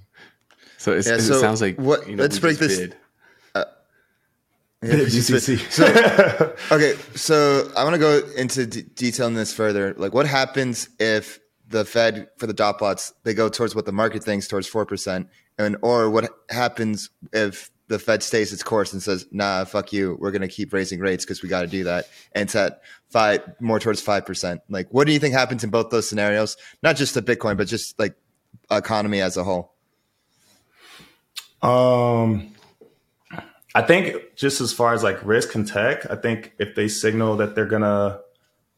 C: So, it's,
B: Yeah,
C: it sounds like
B: what-
C: you know,
B: let's break this-
C: bid. *laughs*
B: Yeah,
D: GCC.
B: Okay, so I want to go into d- detailing this further. Like, what happens if the Fed for the dot plots they go towards what the market thinks towards four percent, and or what happens if the Fed stays its course and says, "Nah, fuck you, we're going to keep raising rates because we got to do that," and it's at five more towards five percent. Like, what do you think happens in both those scenarios? Not just the Bitcoin, but just like economy as a whole.
D: Um, I think just as far as like risk and tech, I think if they signal that they're gonna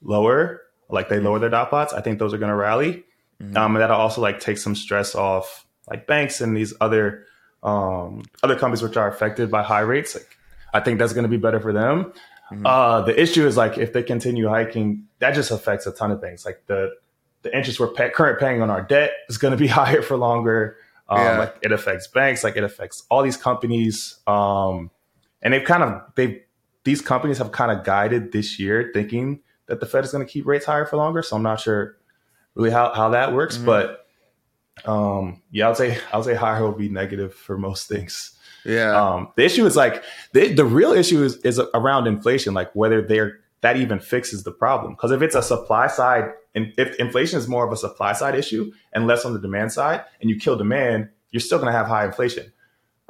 D: lower, like they lower their dot plots, I think those are gonna rally. Um, and that'll also like take some stress off like banks and these other um other companies which are affected by high rates. Like I think that's gonna be better for them. Uh, the issue is like if they continue hiking, that just affects a ton of things. Like the the interest we're pay- current paying on our debt is going to be *laughs* higher for longer. Um,
B: Yeah.
D: Like it affects banks, like it affects all these companies. Um, and they've kind of they these companies have kind of guided this year thinking that the Fed is going to keep rates higher for longer. So I'm not sure really how how that works, but um, yeah, I would say I would say higher will be negative for most things.
B: Yeah,
D: Um, the issue is like the, the real issue is, is around inflation, like whether they're that even fixes the problem. Because if it's a supply side, and if inflation is more of a supply side issue and less on the demand side, and you kill demand, you're still going to have high inflation.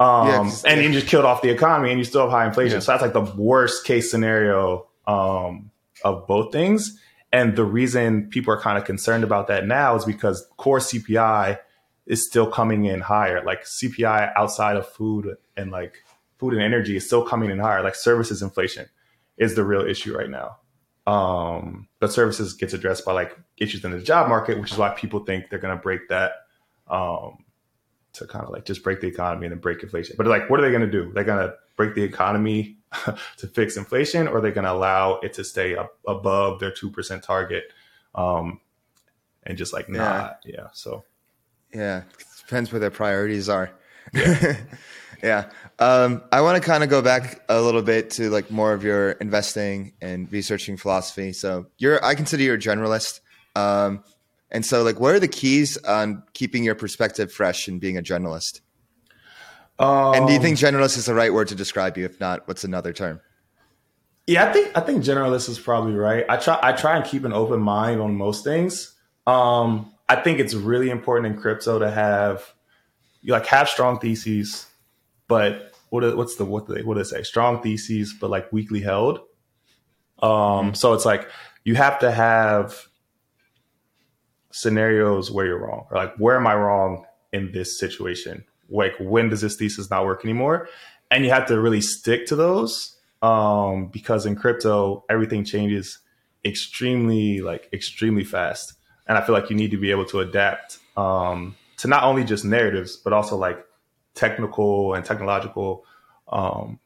D: Um,
B: Yeah,
D: and you just killed off the economy, and you still have high inflation.
C: Yeah.
D: So that's like the worst case scenario um, of both things. And the reason people are kind of concerned about that now is because core CPI is still coming in higher. Like CPI outside of food and like food and energy is still coming in higher. Like services inflation is the real issue right now. Um, but services gets addressed by like issues in the job market, which is why people think they're going to break that um, to kind of like just break the economy and then break inflation. But like, what are they going to do? They're going to break the economy *laughs* to fix inflation, or they're going to allow it to stay up above their two percent target, um, and just like not, yeah. So
B: Yeah, depends where their priorities are. Yeah. *laughs* Um, I want to kind of go back a little bit to like more of your investing and researching philosophy. So you're, I consider you a generalist. Um, and so like, what are the keys on keeping your perspective fresh and being a generalist?
D: Um,
B: And do you think generalist is the right word to describe you? If not, what's another term?
D: Yeah, I think I think generalist is probably right. I try I try and keep an open mind on most things. Um, I think it's really important in crypto to have you like have strong theses, but what what's the what do they what do they say? Strong theses, but like weakly held. Um, so it's like you have to have scenarios where you're wrong, or like where am I wrong in this situation? Like when does this thesis not work anymore? and you have to really stick to those um, because in crypto everything changes extremely like extremely fast, and I feel like you need to be able to adapt um, to not only just narratives but also like technical and technological um,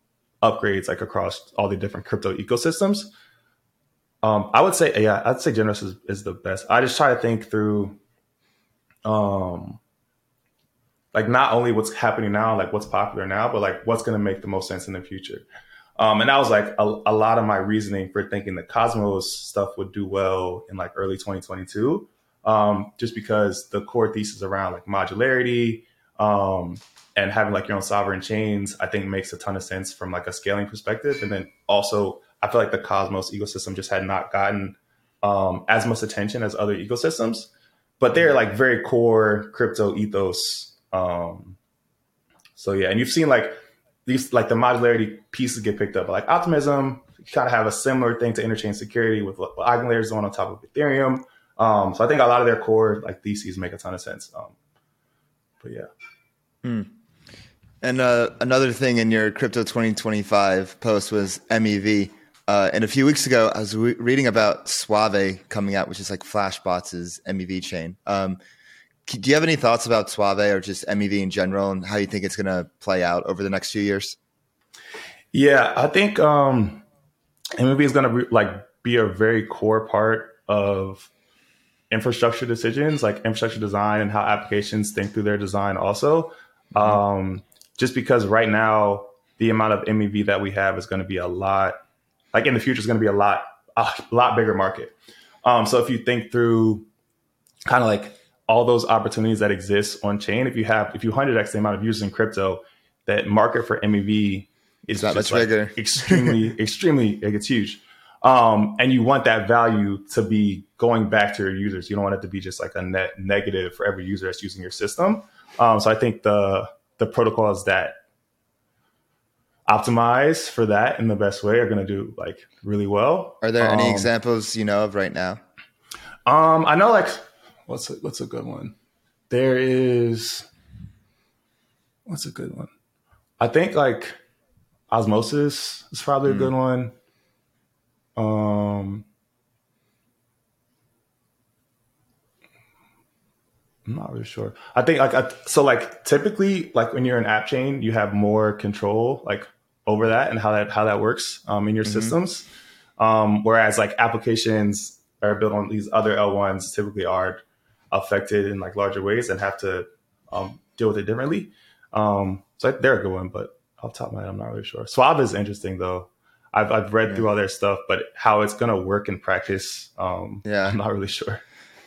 D: upgrades like across all the different crypto ecosystems. Um, I would say, yeah, I'd say Generous is, is the best. I just try to think through, um, like not only what's happening now, like what's popular now, but like what's going to make the most sense in the future. Um, and that was like a, a, lot of my reasoning for thinking the Cosmos stuff would do well in like early 2022, um, just because the core thesis around like modularity um, and having like your own sovereign chains, I think makes a ton of sense from like a scaling perspective. And then also I feel like the Cosmos ecosystem just had not gotten um, as much attention as other ecosystems, but they're like very core crypto ethos. Um, so yeah, and you've seen like these like the modularity pieces get picked up, like Optimism. Kind of have a similar thing to interchain security with Eigenlayer's on on top of Ethereum. Um, so I think a lot of their core like theses make a ton of sense. Um, but yeah.
B: Hmm. And uh, another thing in your Crypto 2025 post was MEV. Uh, and a few weeks ago, I was re- reading about Suave coming out, which is like Flashbots' MEV chain. Um, do you have any thoughts about Suave or just MEV in general and how you think it's going to play out over the next few years?
D: Yeah, I think um, MEV is going to re- like be a very core part of infrastructure decisions, like infrastructure design and how applications think through their design. Also, mm-hmm. um, just because right now the amount of MEV that we have is going to be a lot like in the future is going to be a lot a lot bigger market. Um, so if you think through kind of like all those opportunities that exist on chain, if you have if you hundred x the amount of users in crypto, that market for MEV is
B: that much like bigger,
D: extremely *laughs* extremely like it's huge. Um, and you want that value to be going back to your users. You don't want it to be just like a net negative for every user that's using your system. Um, so I think the the protocols that optimize for that in the best way are going to do like really well.
B: Are there any
D: um,
B: examples you know of right now?
D: Um, I know like what's a, what's a good one? There is what's a good one? I think like osmosis is probably mm. a good one. Um, I'm not really sure. I think like I, so like typically like when you're an app chain, you have more control like over that and how that how that works um, in your mm-hmm. systems. Um, whereas like applications are built on these other L1s typically are affected in like larger ways and have to um, deal with it differently. Um, so they're a good one, but off top of my head, I'm not really sure. Suave is interesting though. I've, I've read yeah. through all their stuff, but how it's going to work in practice, um, yeah, I'm not really sure.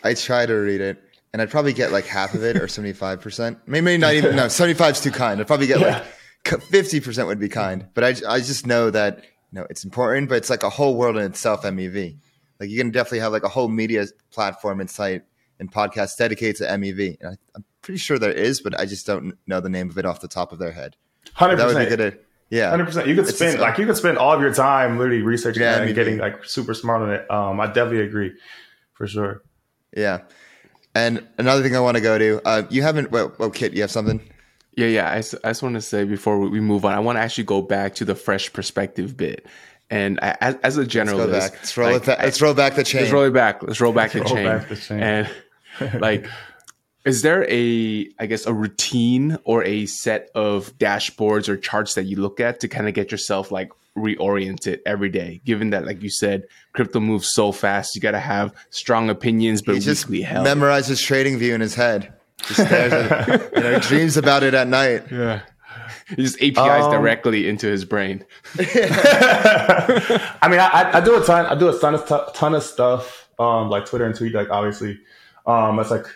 B: I try to read it and I'd probably get like half of it or 75%. Maybe not even, no, *laughs* 75 is too kind. I'd probably get yeah. like 50% would be kind, but I, I just know that, you know, it's important, but it's like a whole world in itself, MEV. Like you can definitely have like a whole media platform and site and podcast dedicated to MEV. And I, am pretty sure there is, but I just don't know the name of it off the top of their head.
D: Hundred percent. That would be good. To, yeah, hundred percent. You could spend like you could spend all of your time literally researching yeah, and getting like super smart on it. Um, I definitely agree, for sure.
B: Yeah, and another thing I want to go to, uh, you haven't. Well, well, Kit, you have something.
C: Yeah, yeah. I, I just want to say before we move on, I want to actually go back to the fresh perspective bit. And I, as, as, a generalist,
B: let's, let's roll, like, let's roll back the chain.
C: Let's roll it back. Let's roll back, let's the, roll chain. back the chain. And *laughs* like, is there a, I guess, a routine or a set of dashboards or charts that you look at to kind of get yourself like reoriented every day? Given that, like you said, crypto moves so fast, you got to have strong opinions, but he just held.
B: memorizes TradingView in his head. Just stares at, you *laughs* know, dreams about it at night.
C: Yeah. He just APIs um, directly into his brain. *laughs*
D: I mean, I, I, do a ton. I do a ton of ton of stuff, um, like Twitter and Tweet, like obviously. Um, it's like,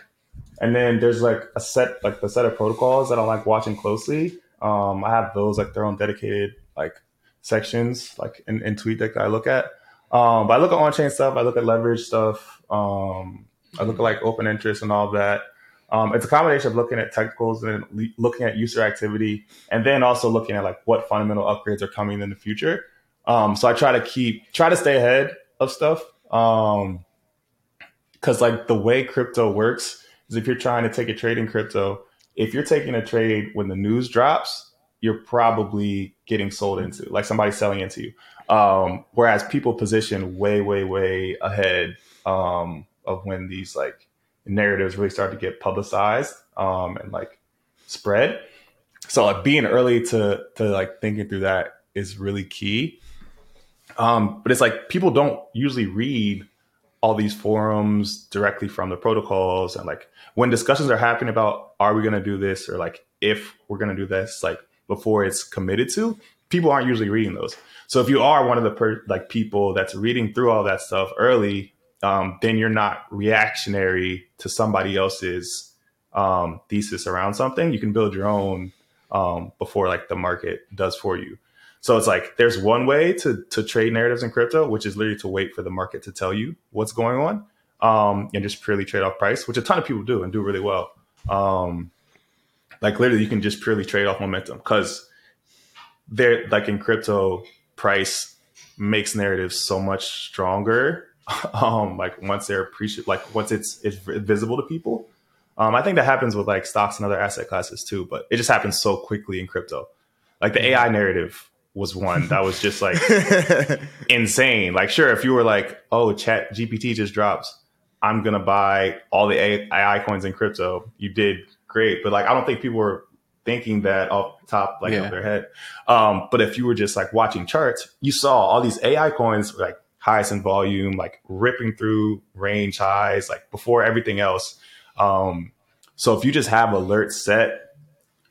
D: and then there's like a set, like the set of protocols that I like watching closely. Um, I have those like their own dedicated like sections, like in, in Tweet that I look at. Um, but I look at on chain stuff. I look at leverage stuff. Um, I look at like open interest and all that. Um, it's a combination of looking at technicals and le- looking at user activity, and then also looking at like what fundamental upgrades are coming in the future. Um, so I try to keep try to stay ahead of stuff. Um, because like the way crypto works is if you're trying to take a trade in crypto, if you're taking a trade when the news drops, you're probably getting sold into, like somebody selling into you. Um, whereas people position way, way, way ahead um, of when these like narratives really start to get publicized um, and like spread. So like being early to to like thinking through that is really key. Um, but it's like people don't usually read all these forums directly from the protocols and like when discussions are happening about are we going to do this? or like if we're going to do this like before it's committed to people aren't usually reading those. So if you are one of the per- like people that's reading through all that stuff early um, then you're not reactionary to somebody else's um, thesis around something. You can build your own um, before like the market does for you so it's like there's one way to to trade narratives in crypto, which is literally to wait for the market to tell you what's going on, um, and just purely trade off price, which a ton of people do and do really well. Um, like literally, you can just purely trade off momentum because they're like in crypto, price makes narratives so much stronger. *laughs* um, like once they're appreciated, like once it's it's visible to people. Um, I think that happens with like stocks and other asset classes too, but it just happens so quickly in crypto. Like the AI narrative was one that was just like *laughs* insane. Like, sure, if you were like, oh, Chat GPT just drops, I'm gonna buy all the AI coins in crypto. You did great, but like, I don't think people were thinking that off the top like
C: Yeah.
D: of their head. Um, but if you were just like watching charts, you saw all these AI coins like highest in volume, like ripping through range highs, like before everything else. Um, so if you just have alerts set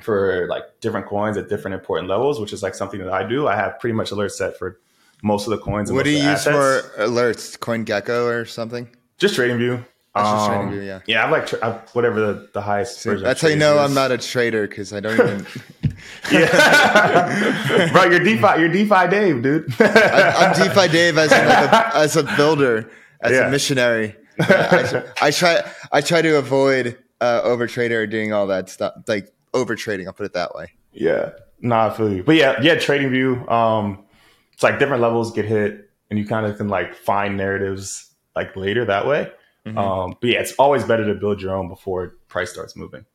D: for like different coins at different important levels, which is like something that I do. I have pretty much alerts set for most of the coins.
B: What do you use for alerts? CoinGecko or something?
D: Just TradingView.
B: That's just
D: Um,
B: TradingView, yeah.
D: Yeah, I'm like tra- I- whatever the, the highest.
B: See,
D: version
B: that's how you know
D: is.
B: I'm not a trader because I don't even. *laughs* *laughs*
D: Yeah, bro, you're DeFi. You're DeFi Dave, dude.
B: I'm DeFi Dave as a, like a, as a builder, as
D: Yeah.
B: a missionary. *laughs* I, I try I try to avoid uh, over trader doing all that stuff, like over trading. I'll put it that way.
D: Yeah, nah, I feel you. But yeah, yeah, Trading View. Um, it's like different levels get hit, and you kind of can like find narratives like later that way. Um, but yeah, it's always better to build your own before price starts moving.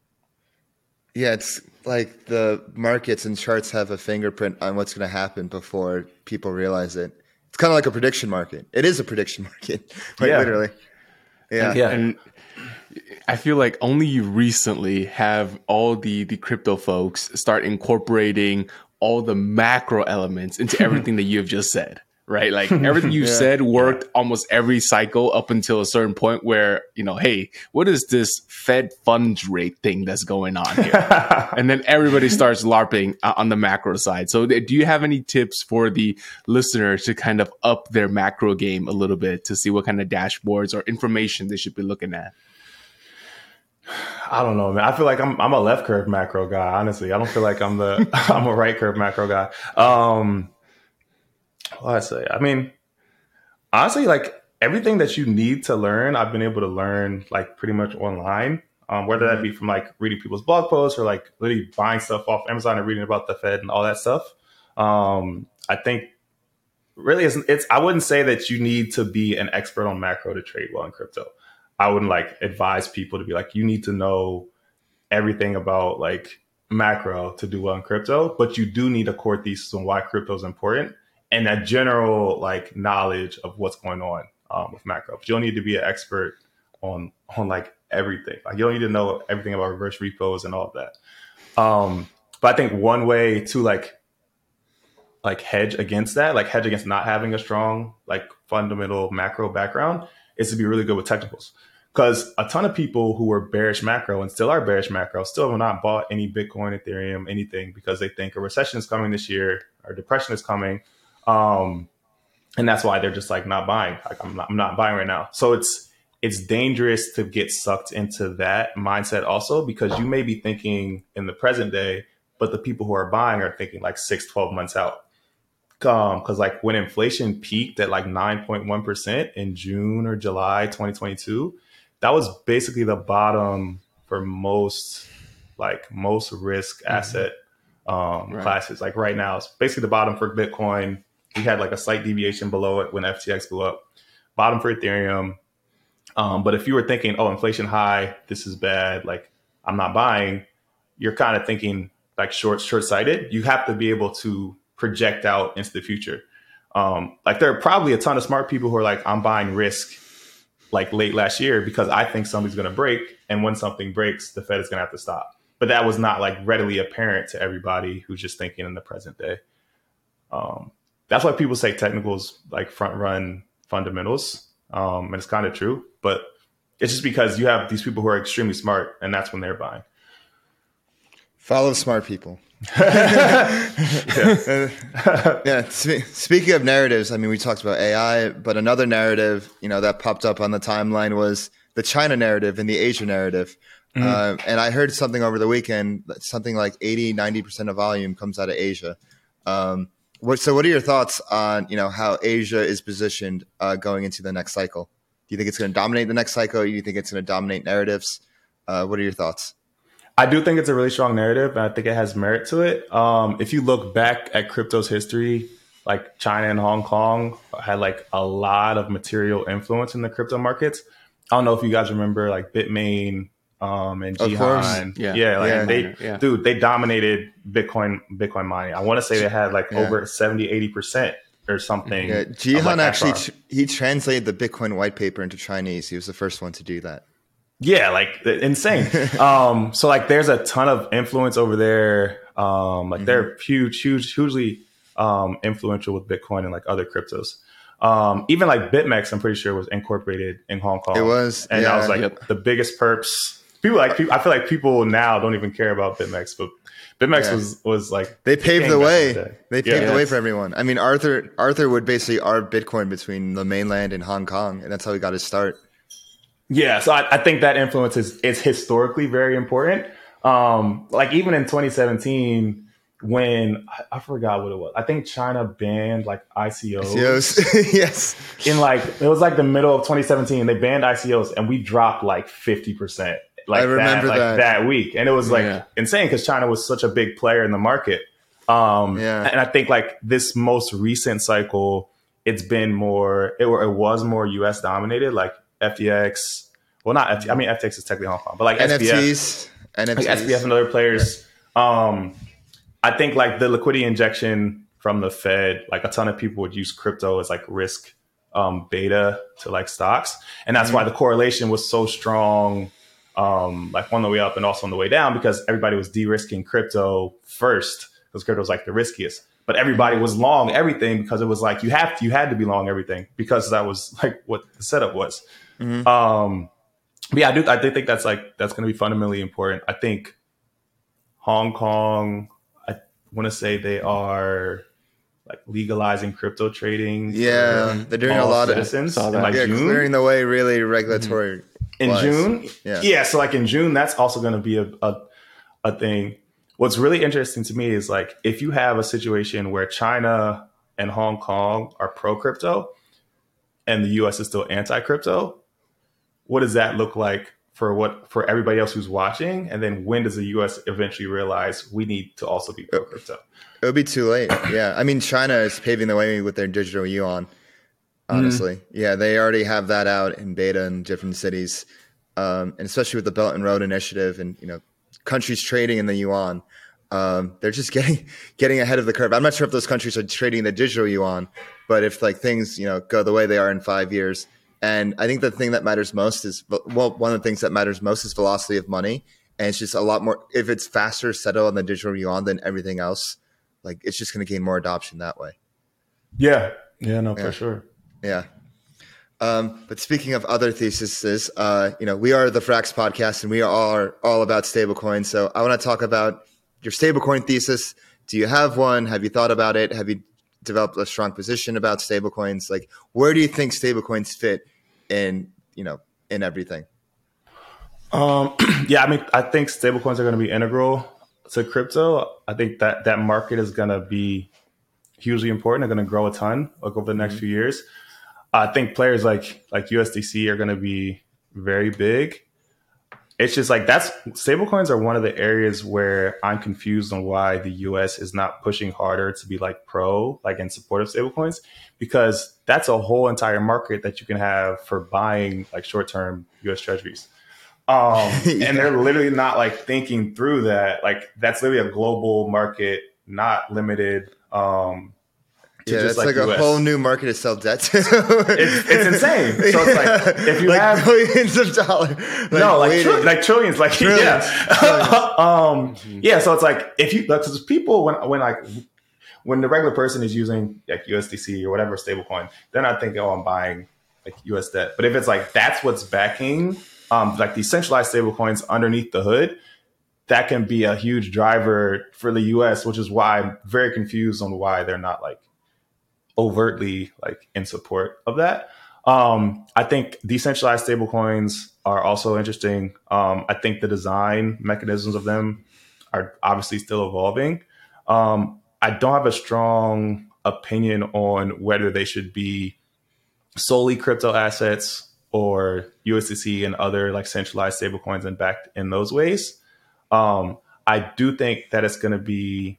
B: Yeah, it's like the markets and charts have a fingerprint on what's going to happen before people realize it. It's kind of like a prediction market. It is a prediction *laughs* market, like
D: Yeah.
B: literally. Yeah.
D: Yeah.
C: And I feel like only recently have all the the crypto folks start incorporating all the macro elements into *laughs* everything that you have just said. Right? Like *laughs* everything you
B: Yeah.
C: said worked almost every cycle up until a certain point where, you know, hey, what is this Fed funds rate thing that's going on here? *laughs* and then everybody starts LARPing uh, on the macro side. So, th- do you have any tips for the listeners to kind of up their macro game a little bit to see what kind of dashboards or information they should be looking at?
D: I don't know, man. I feel like I'm I'm a left curve macro guy. Honestly, I don't feel like I'm the *laughs* *laughs* I'm a right curve macro guy. Um, what I say? I mean, honestly, like everything that you need to learn, I've been able to learn like pretty much online. Um, whether that be from like reading people's blog posts or like literally buying stuff off Amazon and reading about the Fed and all that stuff. Um, I think really it's, it's I wouldn't say that you need to be an expert on macro to trade well in crypto. I wouldn't like advise people to be like, you need to know everything about like macro to do well in crypto, but you do need a core thesis on why crypto is important and that general like knowledge of what's going on um, with macro. But you don't need to be an expert on on like everything. Like you don't need to know everything about reverse repos and all of that. Um, but I think one way to like like hedge against that, like hedge against not having a strong like fundamental macro background, is to be really good with technicals. Because a ton of people who were bearish macro and still are bearish macro still have not bought any Bitcoin, Ethereum, anything because they think a recession is coming this year or depression is coming. Um, and that's why they're just like not buying. Like I'm not, I'm not buying right now. So it's it's dangerous to get sucked into that mindset also because you may be thinking in the present day, but the people who are buying are thinking like six, 12 months out. Um, cause like when inflation peaked at like 9.1% in June or July 2022, that was basically the bottom for most like most risk asset um,
C: Right.
D: classes. Like right now, it's basically the bottom for Bitcoin. We had like a slight deviation below it when FTX blew up. Bottom for Ethereum. Um, but if you were thinking, oh, inflation high, this is bad, like I'm not buying, you're kind of thinking like short short sighted. You have to be able to project out into the future. Um, like there are probably a ton of smart people who are like, I'm buying risk like late last year because I think something's going to break, and when something breaks, the Fed is going to have to stop. But that was not like readily apparent to everybody who's just thinking in the present day. Um, that's why people say technicals like front run fundamentals, um, and it's kind of true. But it's just because you have these people who are extremely smart, and that's when they're buying.
B: Follow smart people. *laughs* yeah. yeah. spe- Speaking of narratives, I mean, we talked about AI, but another narrative, you know, that popped up on the timeline was the China narrative and the Asia narrative. Uh, and I heard something over the weekend, that something like 80, 90% of volume comes out of Asia. Um, what, so what are your thoughts on, you know, how Asia is positioned uh, going into the next cycle? Do you think it's going to dominate the next cycle? Do you think it's going to dominate narratives? Uh, what are your thoughts?
D: I do think it's a really strong narrative, and I think it has merit to it. Um, if you look back at crypto's history, like China and Hong Kong had like a lot of material influence in the crypto markets. I don't know if you guys remember like Bitmain um, and
B: Of.
D: Jihan.
C: Yeah.
D: yeah, like
B: Yeah.
D: they,
C: Yeah.
D: dude, they dominated Bitcoin Bitcoin mining. I want to say they had like
B: Yeah.
D: over 70, 80 percent or something.
B: Yeah, Jihan
D: like,
B: actually tr- he translated the Bitcoin white paper into Chinese. He was the first one to do that.
D: Yeah, like insane. um, *laughs* so like there's a ton of influence over there. Um, like they're huge, huge, hugely um, influential with Bitcoin and like other cryptos. Um, even like BitMEX, I'm pretty sure was incorporated in Hong Kong.
B: It was,
D: and that was like
C: Yep.
D: the biggest perps. People like people, I feel like people now don't even care about BitMEX, but BitMEX
B: Yeah.
D: was was like
B: They paved the way.
D: the.
B: They paved
D: Yeah.
B: the way for everyone. I mean, Arthur Arthur would basically arb Bitcoin between the mainland and Hong Kong, and that's how he got his start.
D: Yeah, so I, I think that influence is, is historically very important. Um, like even in 2017, when I, I forgot what it was, I think China banned like ICOs.
B: Yes, *laughs* yes.
D: In like it was like the middle of 2017, they banned ICOs, and we dropped like 50 percent. Like
B: I remember
D: that, like,
B: that.
D: week, and it was like
C: Yeah.
D: insane because China was such a big player in the market. Um,
B: Yeah.
D: and I think like this most recent cycle, it's been more, it, it was more US dominated, like FTX. Well, not FTX. I mean, FTX is technically Hong Kong, but like
B: NFTs, NFTs.
D: like SBF and other players. Um, I think like the liquidity injection from the Fed, like a ton of people would use crypto as like risk um, beta to like stocks, and that's why the correlation was so strong, um, like on the way up and also on the way down because everybody was de-risking crypto first because crypto was like the riskiest. But everybody was long everything because it was like you have to, you had to be long everything because that was like what the setup was. Um, but yeah, I do. I do think that's like that's going to be fundamentally important. I think Hong Kong. I want to say they are like legalizing crypto trading.
B: Yeah, they're doing a
D: all
B: lot of
D: citizens
C: Saw
D: in like
B: yeah,
D: June.
B: clearing the way. Really regulatory.
D: in
B: wise.
D: June,
B: Yeah.
D: So like in June, that's also going to be a, a a thing. What's really interesting to me is like if you have a situation where China and Hong Kong are pro crypto, and the U.S. is still anti crypto. What does that look like for what for everybody else who's watching? And then when does the U.S. eventually realize we need to also be pro crypto?
B: It would be too late. Yeah, I mean, China is paving the way with their digital yuan. Honestly, yeah, they already have that out in beta in different cities, um, and especially with the Belt and Road Initiative and you know countries trading in the yuan. Um, they're just *laughs* getting getting ahead of the curve. I'm not sure if those countries are trading the digital yuan, but if like things you know go the way they are in five years, and I think the thing that matters most is well, one of the things that matters most is velocity of money, and it's just a lot more. If it's faster settle on the digital yuan than everything else, like it's just going to gain more adoption that way.
D: Yeah, yeah, no,
B: Yeah.
D: for sure.
B: Yeah. Um, but speaking of other theses, uh, you know, we are the Frax podcast and we are all, all about stablecoin. So I want to talk about your stablecoin thesis. Do you have one? Have you thought about it? Have you developed a strong position about stablecoins? Like, where do you think stablecoins fit in, you know, in everything?
D: Um, *clears throat* yeah, I mean, I think stablecoins are going to be integral to crypto. I think that that market is going to be hugely important. They're going to grow a ton like over the next few years. I think players like like USDC are going to be very big. It's just like that's stablecoins are one of the areas where I'm confused on why the US is not pushing harder to be like pro, like in support of stablecoins, because that's a whole entire market that you can have for buying like short term US treasuries. Um, *laughs* and they're literally not like thinking through that. Like that's literally a global market, not limited. Um,
B: Yeah,
D: just
B: it's like, a whole new market to sell debt to.
D: It's, it's *laughs* insane. So it's like if you
B: like
D: have
B: billions of dollars.
D: no, like tri- like trillions, like *laughs*
B: Trillions.
D: yeah, *laughs* um, yeah. So it's like if you because people when when like when the regular person is using like USDC or whatever stablecoin, they're not thinking, oh, I'm buying like US debt. But if it's like that's what's backing um, like these centralized stablecoins underneath the hood, that can be a huge driver for the US, which is why I'm very confused on why they're not like overtly like in support of that. Um, I think decentralized stablecoins are also interesting. Um, I think the design mechanisms of them are obviously still evolving. Um, I don't have a strong opinion on whether they should be solely crypto assets or USDC and other like centralized stablecoins and backed in those ways. Um, I do think that it's going to be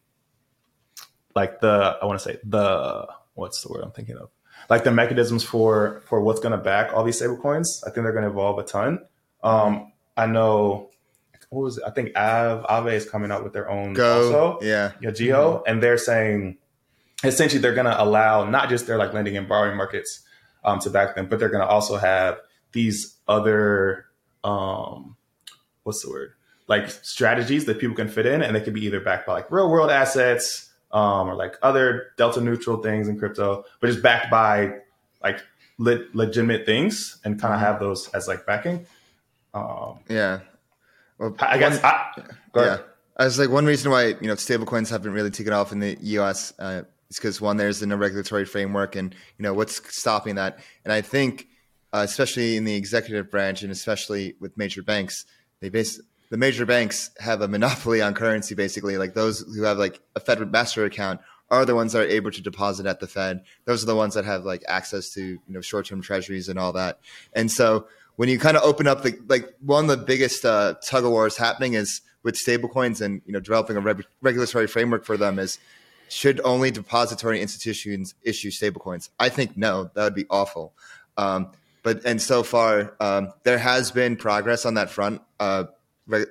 D: like the I want to say the what's the word I'm thinking of like the mechanisms for for what's going to back all these stablecoins. I think they're going to evolve a ton. Um, I know what was it? I think Av Aave is coming out with their own
B: GHO.
D: also
B: Yeah.
D: yeah, GHO, and they're saying essentially they're going to allow not just their like lending and borrowing markets um, to back them, but they're going to also have these other um, what's the word like strategies that people can fit in, and they can be either backed by like real world assets um, or like other delta neutral things in crypto, but just backed by like le- legitimate things and kind of have those as like backing. Um,
B: Yeah. Well,
D: I guess
B: one-
D: I, go
B: yeah.
D: ahead.
B: I was like, one reason why you know stablecoins haven't really taken off in the U.S. Uh, is because one, there's no regulatory framework, and you know what's stopping that. And I think, uh, especially in the executive branch, and especially with major banks, they base the major banks have a monopoly on currency. Basically, like those who have like a Fed Master account are the ones that are able to deposit at the Fed. Those are the ones that have like access to you know short-term treasuries and all that. And so when you kind of open up the like one of the biggest uh, tug of wars happening is with stablecoins and you know developing a reg- regulatory framework for them is should only depository institutions issue stablecoins? I think no, that would be awful. Um, but and so far um, there has been progress on that front, uh,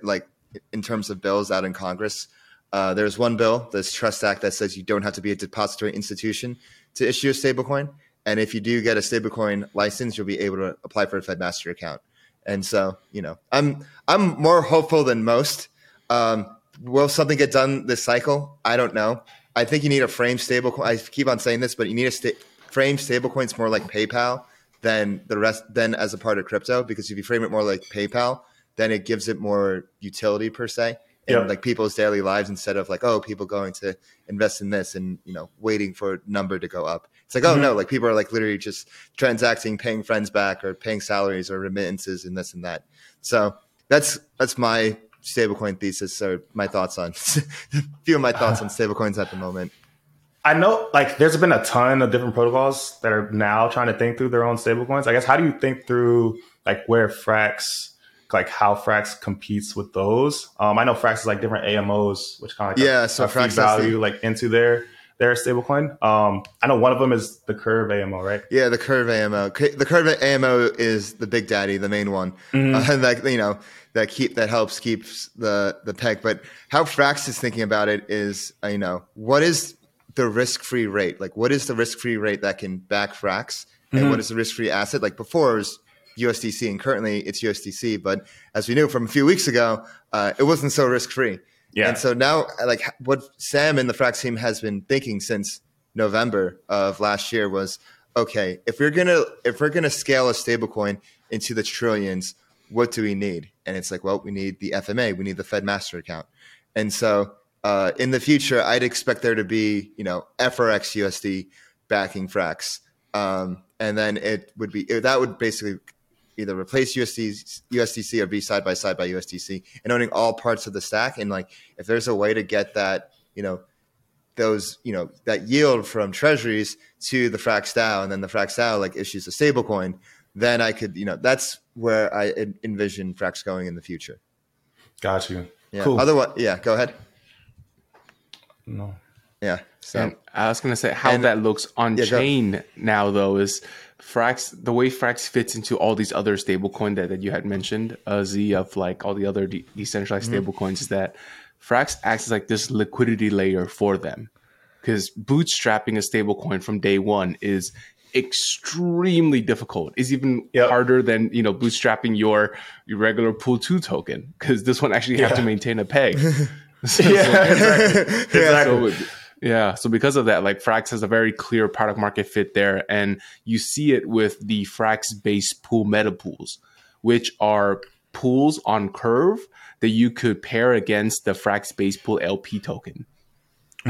B: like in terms of bills out in Congress. Uh, there's one bill, this Trust Act, that says you don't have to be a depository institution to issue a stablecoin. And if you do get a stablecoin license, you'll be able to apply for a Fed Master account. And so, you know, I'm I'm more hopeful than most. Um, will something get done this cycle? I don't know. I think you need a frame stablecoin. I keep on saying this, but you need a sta- frame stablecoins more like PayPal than the rest, than as a part of crypto. Because if you frame it more like PayPal, then it gives it more utility per se in
D: Yep.
B: like people's daily lives instead of like oh people going to invest in this and you know waiting for a number to go up. It's like oh no, mm-hmm. like people are like literally just transacting, paying friends back or paying salaries or remittances and this and that. So that's that's my stablecoin thesis or my thoughts on *laughs* a few of my thoughts on *sighs* stablecoins at the moment.
D: I know, like, there's been a ton of different protocols that are now trying to think through their own stablecoins. I guess, how do you think through like where Frax, like how Frax competes with those? Um, I know Frax is like different AMOs, which kind of like
B: Yeah,
D: a,
B: so
D: a
B: Frax
D: value
B: the-
D: like into their their stablecoin. Um, I know one of them is the Curve AMO, right?
B: Yeah, the Curve AMO. The Curve AMO is the big daddy, the main one,
D: Mm-hmm.
B: uh, and that you know that keep that helps keeps the the peg. But how Frax is thinking about it is, uh, you know, what is the risk free rate? Like, what is the risk free rate that can back Frax, and
D: Mm-hmm.
B: what is the risk free asset? Like before it was USDC, and currently it's USDC. But as we knew from a few weeks ago, uh, it wasn't so risk free.
D: Yeah.
B: And so now, like what Sam and the Frax team has been thinking since November of last year was, okay, if we're gonna if we're gonna scale a stablecoin into the trillions, what do we need? And it's like, well, we need the FMA, we need the Fed Master account, and so uh, in the future, I'd expect there to be, you know, FRX USD backing Frax, um, and then it would be that would basically either replace USD, USDC or be side by side by USDC and owning all parts of the stack. And like, if there's a way to get that, you know, those, you know, that yield from treasuries to the Frax DAO and then the Frax DAO like issues a stablecoin, then I could, you know, that's where I envision Frax going in the future.
D: Got you.
B: Yeah.
D: Cool.
B: Otherwise, yeah, go ahead.
D: no.
B: Yeah. So
C: And I was gonna say how
B: And-
C: that looks on
B: Yeah, go.
C: chain now though is Frax the way Frax fits into all these other stablecoin that, that you had mentioned, uh, Z of like all the other de- decentralized
B: Mm-hmm.
C: stablecoins is that Frax acts as like this liquidity layer for them. Because bootstrapping a stablecoin from day one is extremely difficult. It's even
D: Yep.
C: harder than you know bootstrapping your your regular pool two token because this one actually have to maintain a peg. *laughs* *laughs* So-
D: Yeah, exactly. *laughs* exactly.
C: so, yeah. So because of that, like Frax has a very clear product market fit there, and you see it with the Frax based pool meta pools, which are pools on Curve that you could pair against the Frax based pool LP token.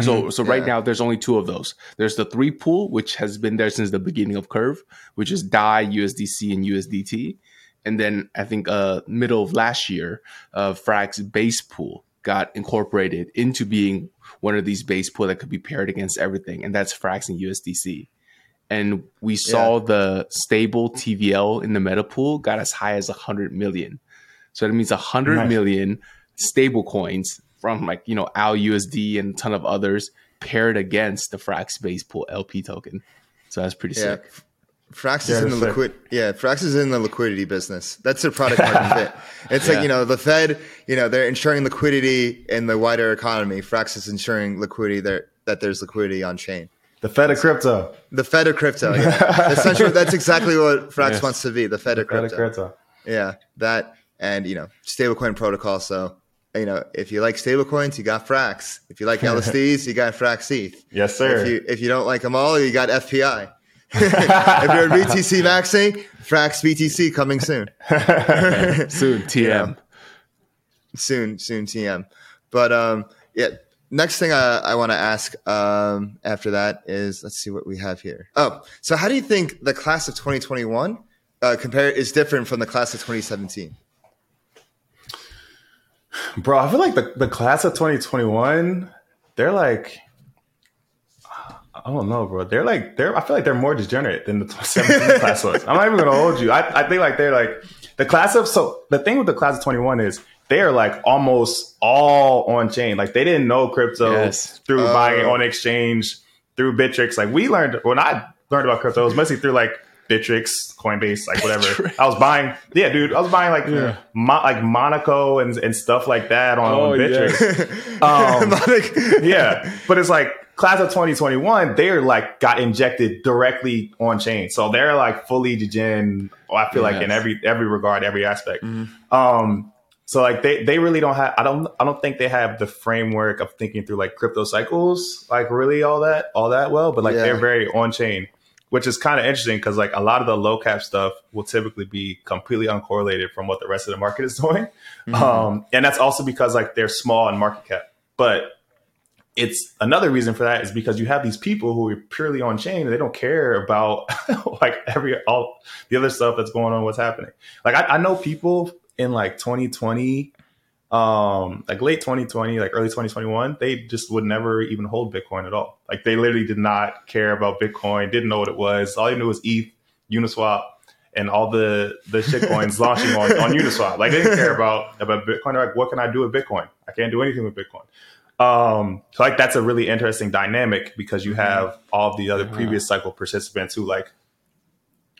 C: So, so right
B: Mm-hmm. Yeah.
C: now there's only two of those. There's the three pool, which has been there since the beginning of Curve, which is DAI, USDC, and USDT. And then I think uh middle of last year, uh Frax base pool got incorporated into being one of these base pool that could be paired against everything, and that's Frax and USDC. And we saw the stable TVL in the meta pool got as high as 100 million. So that means 100
D: Nice.
C: million stable coins from like, you know, AL USD and a ton of others paired against the Frax base pool LP token. So that's pretty
B: Yeah.
C: sick.
B: Frax
D: Yeah,
B: is in the liquid. Yeah, Frax is in the liquidity business. That's their product market fit. *laughs* It's like you know the Fed. You know they're ensuring liquidity in the wider economy. Frax is ensuring liquidity there that there's liquidity on chain.
D: The Fed of crypto.
B: The Fed of crypto. Yeah. Essentially, that's exactly what Frax
C: Yes.
B: wants to be. The Fed of
D: Fed of
B: crypto.
D: crypto.
B: Yeah, that and you know stablecoin protocol. So you know if you like stablecoins, you got Frax. If you like *laughs* LSDs, you got Frax ETH.
D: Yes, sir.
B: If you if you don't like them all, you got FPI. If you're a BTC maxing, Frax BTC coming soon. *laughs*
C: Soon, TM.
B: soon, soon TM. But um, yeah. Next thing I, I want to ask um, after that is let's see what we have here. Oh, so how do you think the class of 2021 uh, compare is different from the class of 2017?
D: Bro, I feel like the, the class of 2021, they're like, I don't know, bro. They're like, they're, I feel like they're more degenerate than the *laughs* 2017 class was. I'm not even going to hold you. I, I think like they're like, the class of, so the thing with the class of 21 is they are like almost all on chain. Like they didn't know crypto
C: Yes.
D: through
B: Oh.
D: buying uh, on exchange, through Bittrex. Like we learned, when I learned about crypto, it was mostly through like Bittrex, Coinbase, like whatever. I was buying, yeah, dude, I was buying like, Mo- like Monaco and, and stuff like that on,
C: Oh,
D: on Bittrex. *laughs* Um, yeah, but it's like class of 2021, they're like got injected directly on chain, so they're like fully degen. I feel like in every every regard, every aspect. Um, so like they they really don't have. I don't I don't think they have the framework of thinking through like crypto cycles, like really all that all that well. But like
B: Yeah.
D: they're very on chain, which is kind of interesting because like a lot of the low cap stuff will typically be completely uncorrelated from what the rest of the market is *laughs* doing. Um, and that's also because like they're small in market cap. But it's another reason for that is because you have these people who are purely on chain and they don't care about *laughs* like every all the other stuff that's going on, what's happening. Like I, I know people in like 2020, um, like late 2020, like early 2021, they just would never even hold Bitcoin at all. Like they literally did not care about Bitcoin, didn't know what it was. All you knew was ETH, Uniswap, and all the the shit coins launching on, on Uniswap. Like they didn't care about about Bitcoin. They're like, what can I do with Bitcoin? I can't do anything with Bitcoin. Um, so like that's a really interesting dynamic because you have all the other previous cycle participants who like,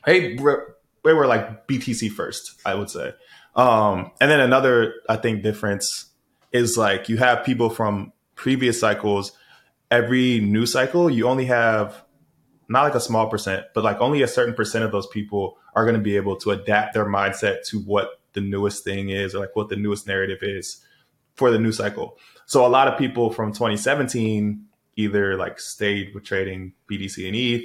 D: hey, we're, we were like BTC first, I would say. Um, and then another I think difference is like you have people from previous cycles. Every new cycle, you only have not like a small percent, but like only a certain percent of those people are going to be able to adapt their mindset to what the newest thing is or like what the newest narrative is for the new cycle. So a lot of people from 2017 either like stayed with trading BTC and ETH,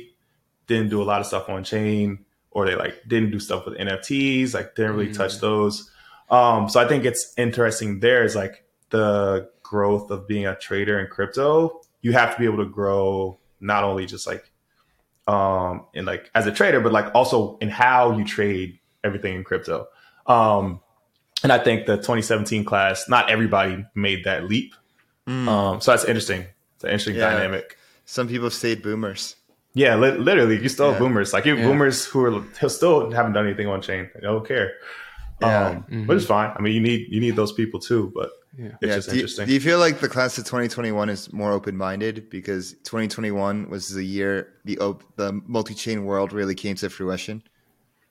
D: didn't do a lot of stuff on chain, or they like didn't do stuff with NFTs, like didn't really touch those. Um, so I think it's interesting there is like the growth of being a trader in crypto. You have to be able to grow not only just like um in like as a trader, but like also in how you trade everything in crypto. Um and I think the 2017 class, not everybody made that leap. Um, so that's interesting. It's an interesting
B: Yeah.
D: dynamic.
B: Some people stayed boomers.
D: Yeah, li- literally, you still have
B: Yeah.
D: boomers. Like you have
C: Yeah.
D: boomers who are who still haven't done anything on chain. They don't care.
B: Yeah.
D: Um, But it's fine. I mean, you need you need those people too. But it's
B: Yeah.
D: just
B: Do you, do you feel like the class of 2021 is more open minded because 2021 was the year the op- the multi chain world really came to fruition?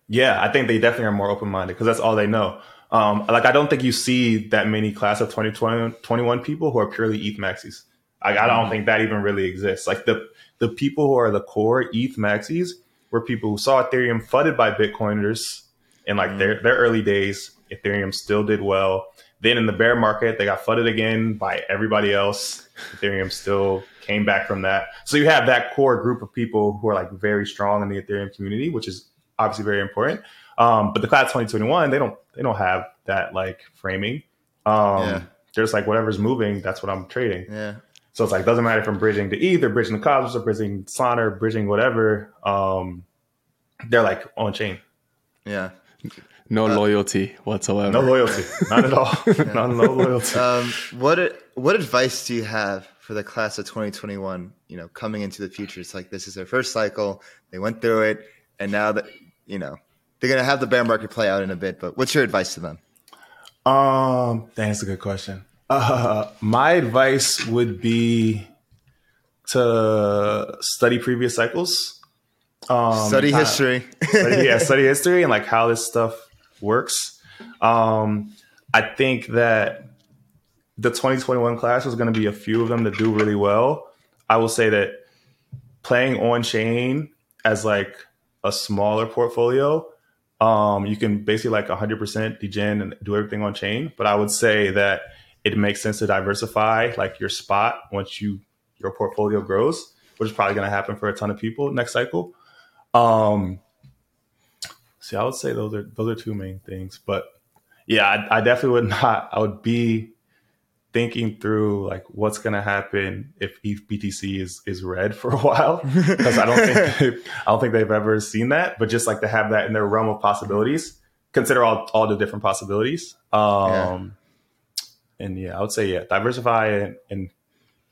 D: Yeah, I think they definitely are more open minded because that's all they know. Um, like I don't think you see that many class of 2020, 21 people who are purely ETH maxis. I, I don't think that even really exists. Like the the people who are the core ETH maxis were people who saw Ethereum flooded by Bitcoiners in like their their early days. Ethereum still did well. Then in the bear market, they got flooded again by everybody else. Ethereum still came back from that. So you have that core group of people who are like very strong in the Ethereum community, which is obviously very important. Um, but the class 2021, they don't they don't have that like framing. Um,
B: Yeah.
D: They're just like whatever's moving, that's what I'm trading.
B: Yeah.
D: So it's like doesn't matter if I'm bridging to ETH or bridging to Cosmos or bridging Solana or bridging whatever. Um, they're like on chain.
B: Yeah.
C: No loyalty whatsoever.
D: No loyalty, not at all. *laughs* *laughs* Not no loyalty.
B: Um, what what advice do you have for the class of 2021? You know, coming into the future, it's like this is their first cycle. They went through it, and now that you know they're gonna have the bear market play out in a bit. But what's your advice to them?
D: Um, that's a good question. Uh, my advice would be to study previous cycles. Um,
B: Study history.
D: study, yeah, *laughs* study history and like how this stuff works. Um, I think that the 2021 class is going to be a few of them that do really well. I will say that playing on chain as like a smaller portfolio, um, you can basically like 100% degen and do everything on chain. But I would say that it makes sense to diversify like your spot once you your portfolio grows, which is probably going to happen for a ton of people next cycle. Um, see, I would say those are those are two main things, but yeah, I, I definitely would *laughs* not. I would be thinking through like what's going to happen if ETH BTC is is red for a while *laughs* because I don't think I don't think they've ever seen that, but just like to have that in their realm of possibilities, consider all all the different possibilities. Um, and yeah, I would say yeah, diversify and, and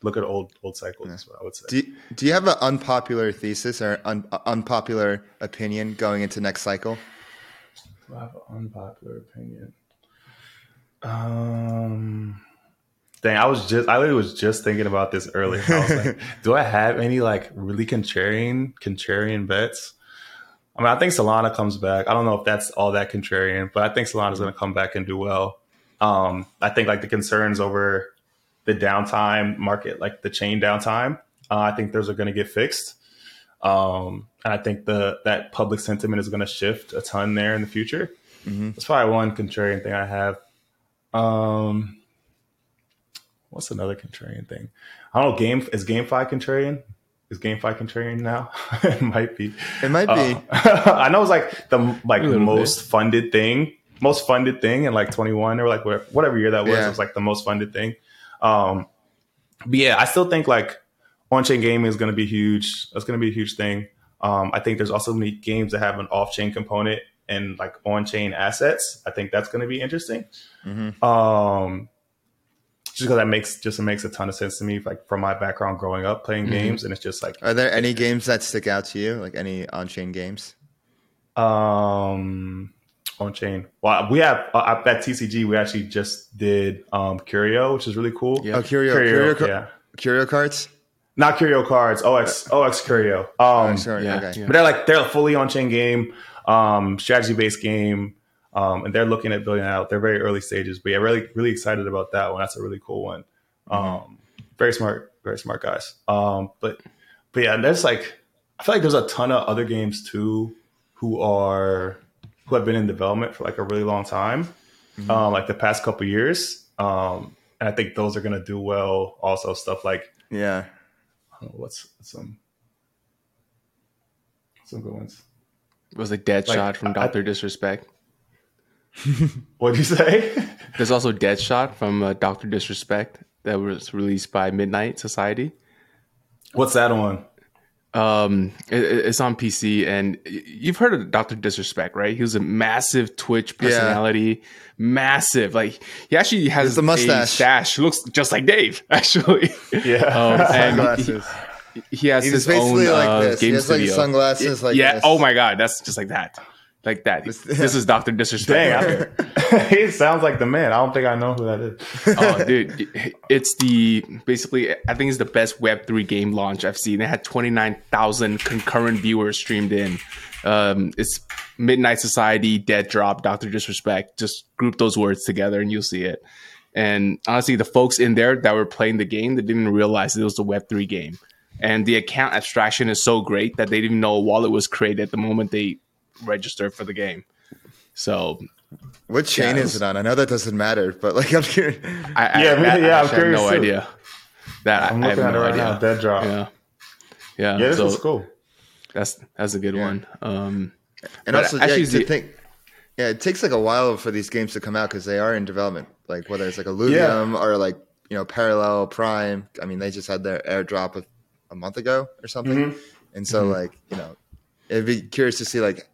D: look at old old cycles. Is what I would say.
B: Do you, do you have an unpopular thesis or un, unpopular opinion going into next cycle?
D: I have an unpopular opinion. Um, dang, I was just I literally was just thinking about this earlier. I was like, *laughs* do I have any like really contrarian contrarian bets? I mean, I think Solana comes back. I don't know if that's all that contrarian, but I think Solana's going to come back and do well. Um, I think like the concerns over the downtime market, like the chain downtime, uh, I think those are going to get fixed. Um, and I think the that public sentiment is going to shift a ton there in the future. That's probably one contrarian thing I have. Um, what's another contrarian thing? I don't know. Game is GameFi contrarian. Is GameFi contrarian now? *laughs* it might be.
B: It might be.
D: Uh, *laughs* I know it's like the like
C: little
D: most funded thing, most funded thing in like 21 or like whatever, whatever year that was.
B: Yeah.
D: It was like the most funded thing. Um, but yeah, I still think like on-chain gaming is going to be huge. That's going to be a huge thing. Um, I think there's also many games that have an off-chain component and like on-chain assets. I think that's going to be interesting. Um, just because that makes just makes a ton of sense to me, like from my background growing up playing games, and it's just like
B: Are there any games that stick out to you, like any on-chain games?
D: Um, on chain. Well, we have uh, at TCG. We actually just did um Curio, which is really cool.
C: Yeah.
B: Oh, Curio,
D: Curio,
B: Curio, Cu-
D: yeah.
B: Curio cards.
D: Not Curio cards. OX OX Curio. Um,
B: Oh, sorry.
C: yeah,
B: okay.
C: yeah.
D: but they're like they're a fully on chain game, um, strategy based game. Um, and they're looking at building it out. They're very early stages, but yeah, really, really excited about that one. That's a really cool one. Um, very smart, very smart guys. Um, but, but yeah, there's like, I feel like there's a ton of other games too who are who have been in development for like a really long time, um, like the past couple years. Um, and I think those are gonna do well. Also, stuff like
B: Yeah.
D: Know, what's some some good ones.
C: It was like Dead
D: Like,
C: Shot from Doctor Disrespect. *laughs*
D: What do you say? *laughs*
C: There's also Dead Shot from uh, Doctor Disrespect that was released by Midnight Society.
D: what's that on?
C: Um, it, it- it's on PC, and you've heard of Doctor Disrespect, right? He was a massive Twitch personality, massive. Like he actually has
B: the mustache.
C: Stash. He looks just like Dave, *laughs* actually.
D: Yeah.
C: Um, *laughs* and he,
B: Sunglasses.
C: he has
B: He's
C: his
B: basically
C: own
B: like
C: uh,
B: this. He
C: game
B: has like sunglasses like
C: yeah.
B: this.
C: Oh my god, that's just like that. Like that. This is Doctor Disrespect.
D: Dang, *laughs* he sounds like the man. I don't think I know who that is.
C: oh, dude, it's the basically. I think it's the best Web three game launch I've seen. It had twenty nine thousand concurrent viewers streamed in. Um, it's Midnight Society, Dead Drop, Doctor Disrespect. Just group those words together, and you'll see it. And honestly, the folks in there that were playing the game, they didn't realize it was a Web three game. And the account abstraction is so great that they didn't know a wallet was created at the moment they registered for the game. So
B: What chain
C: Yeah, it
B: is
C: was-
B: it on? I know that doesn't matter, but like I'm curious.
C: I, I,
D: Yeah, me-
C: that- I
D: yeah, I'm
C: actually have
D: curious
C: no
D: too.
C: idea. That
D: I'm
C: I have
D: looking at
C: no
D: it right
C: idea.
D: now. Dead drop. Yeah,
C: Yeah, yeah.
D: this
C: so
D: is cool.
C: that's that's a good one. Um,
B: And
C: But
B: also,
C: actually
B: yeah, to
C: the-
B: think, yeah, it takes like a while for these games to come out because they are in development. Like whether it's like Illuvium or like you know Parallel Prime. I mean, they just had their airdrop a, a month ago or something,
D: Mm-hmm.
B: and so like you know, it'd be curious to see like